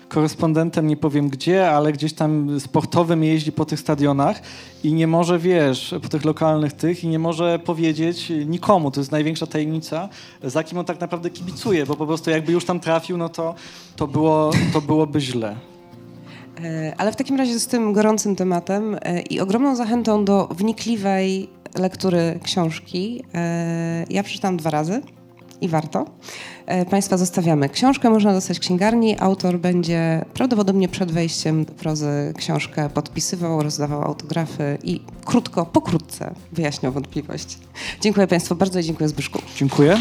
korespondentem, nie powiem gdzie, ale gdzieś tam sportowym jeździ po tych stadionach i nie może, wiesz, po tych lokalnych tych i nie może powiedzieć nikomu, to jest największa tajemnica, za kim on tak naprawdę kibicuje, bo po prostu jakby już tam trafił, no to, to, było, to byłoby źle. E, Ale w takim razie z tym gorącym tematem e, i ogromną zachętą do wnikliwej lektury książki. e, Ja przeczytałam dwa razy i warto. E, Państwa zostawiamy. Książkę można dostać w księgarni. Autor będzie prawdopodobnie przed wejściem do prozy książkę podpisywał, rozdawał autografy i krótko, pokrótce wyjaśniał wątpliwości. Dziękuję Państwu bardzo i dziękuję Zbyszku. Dziękuję.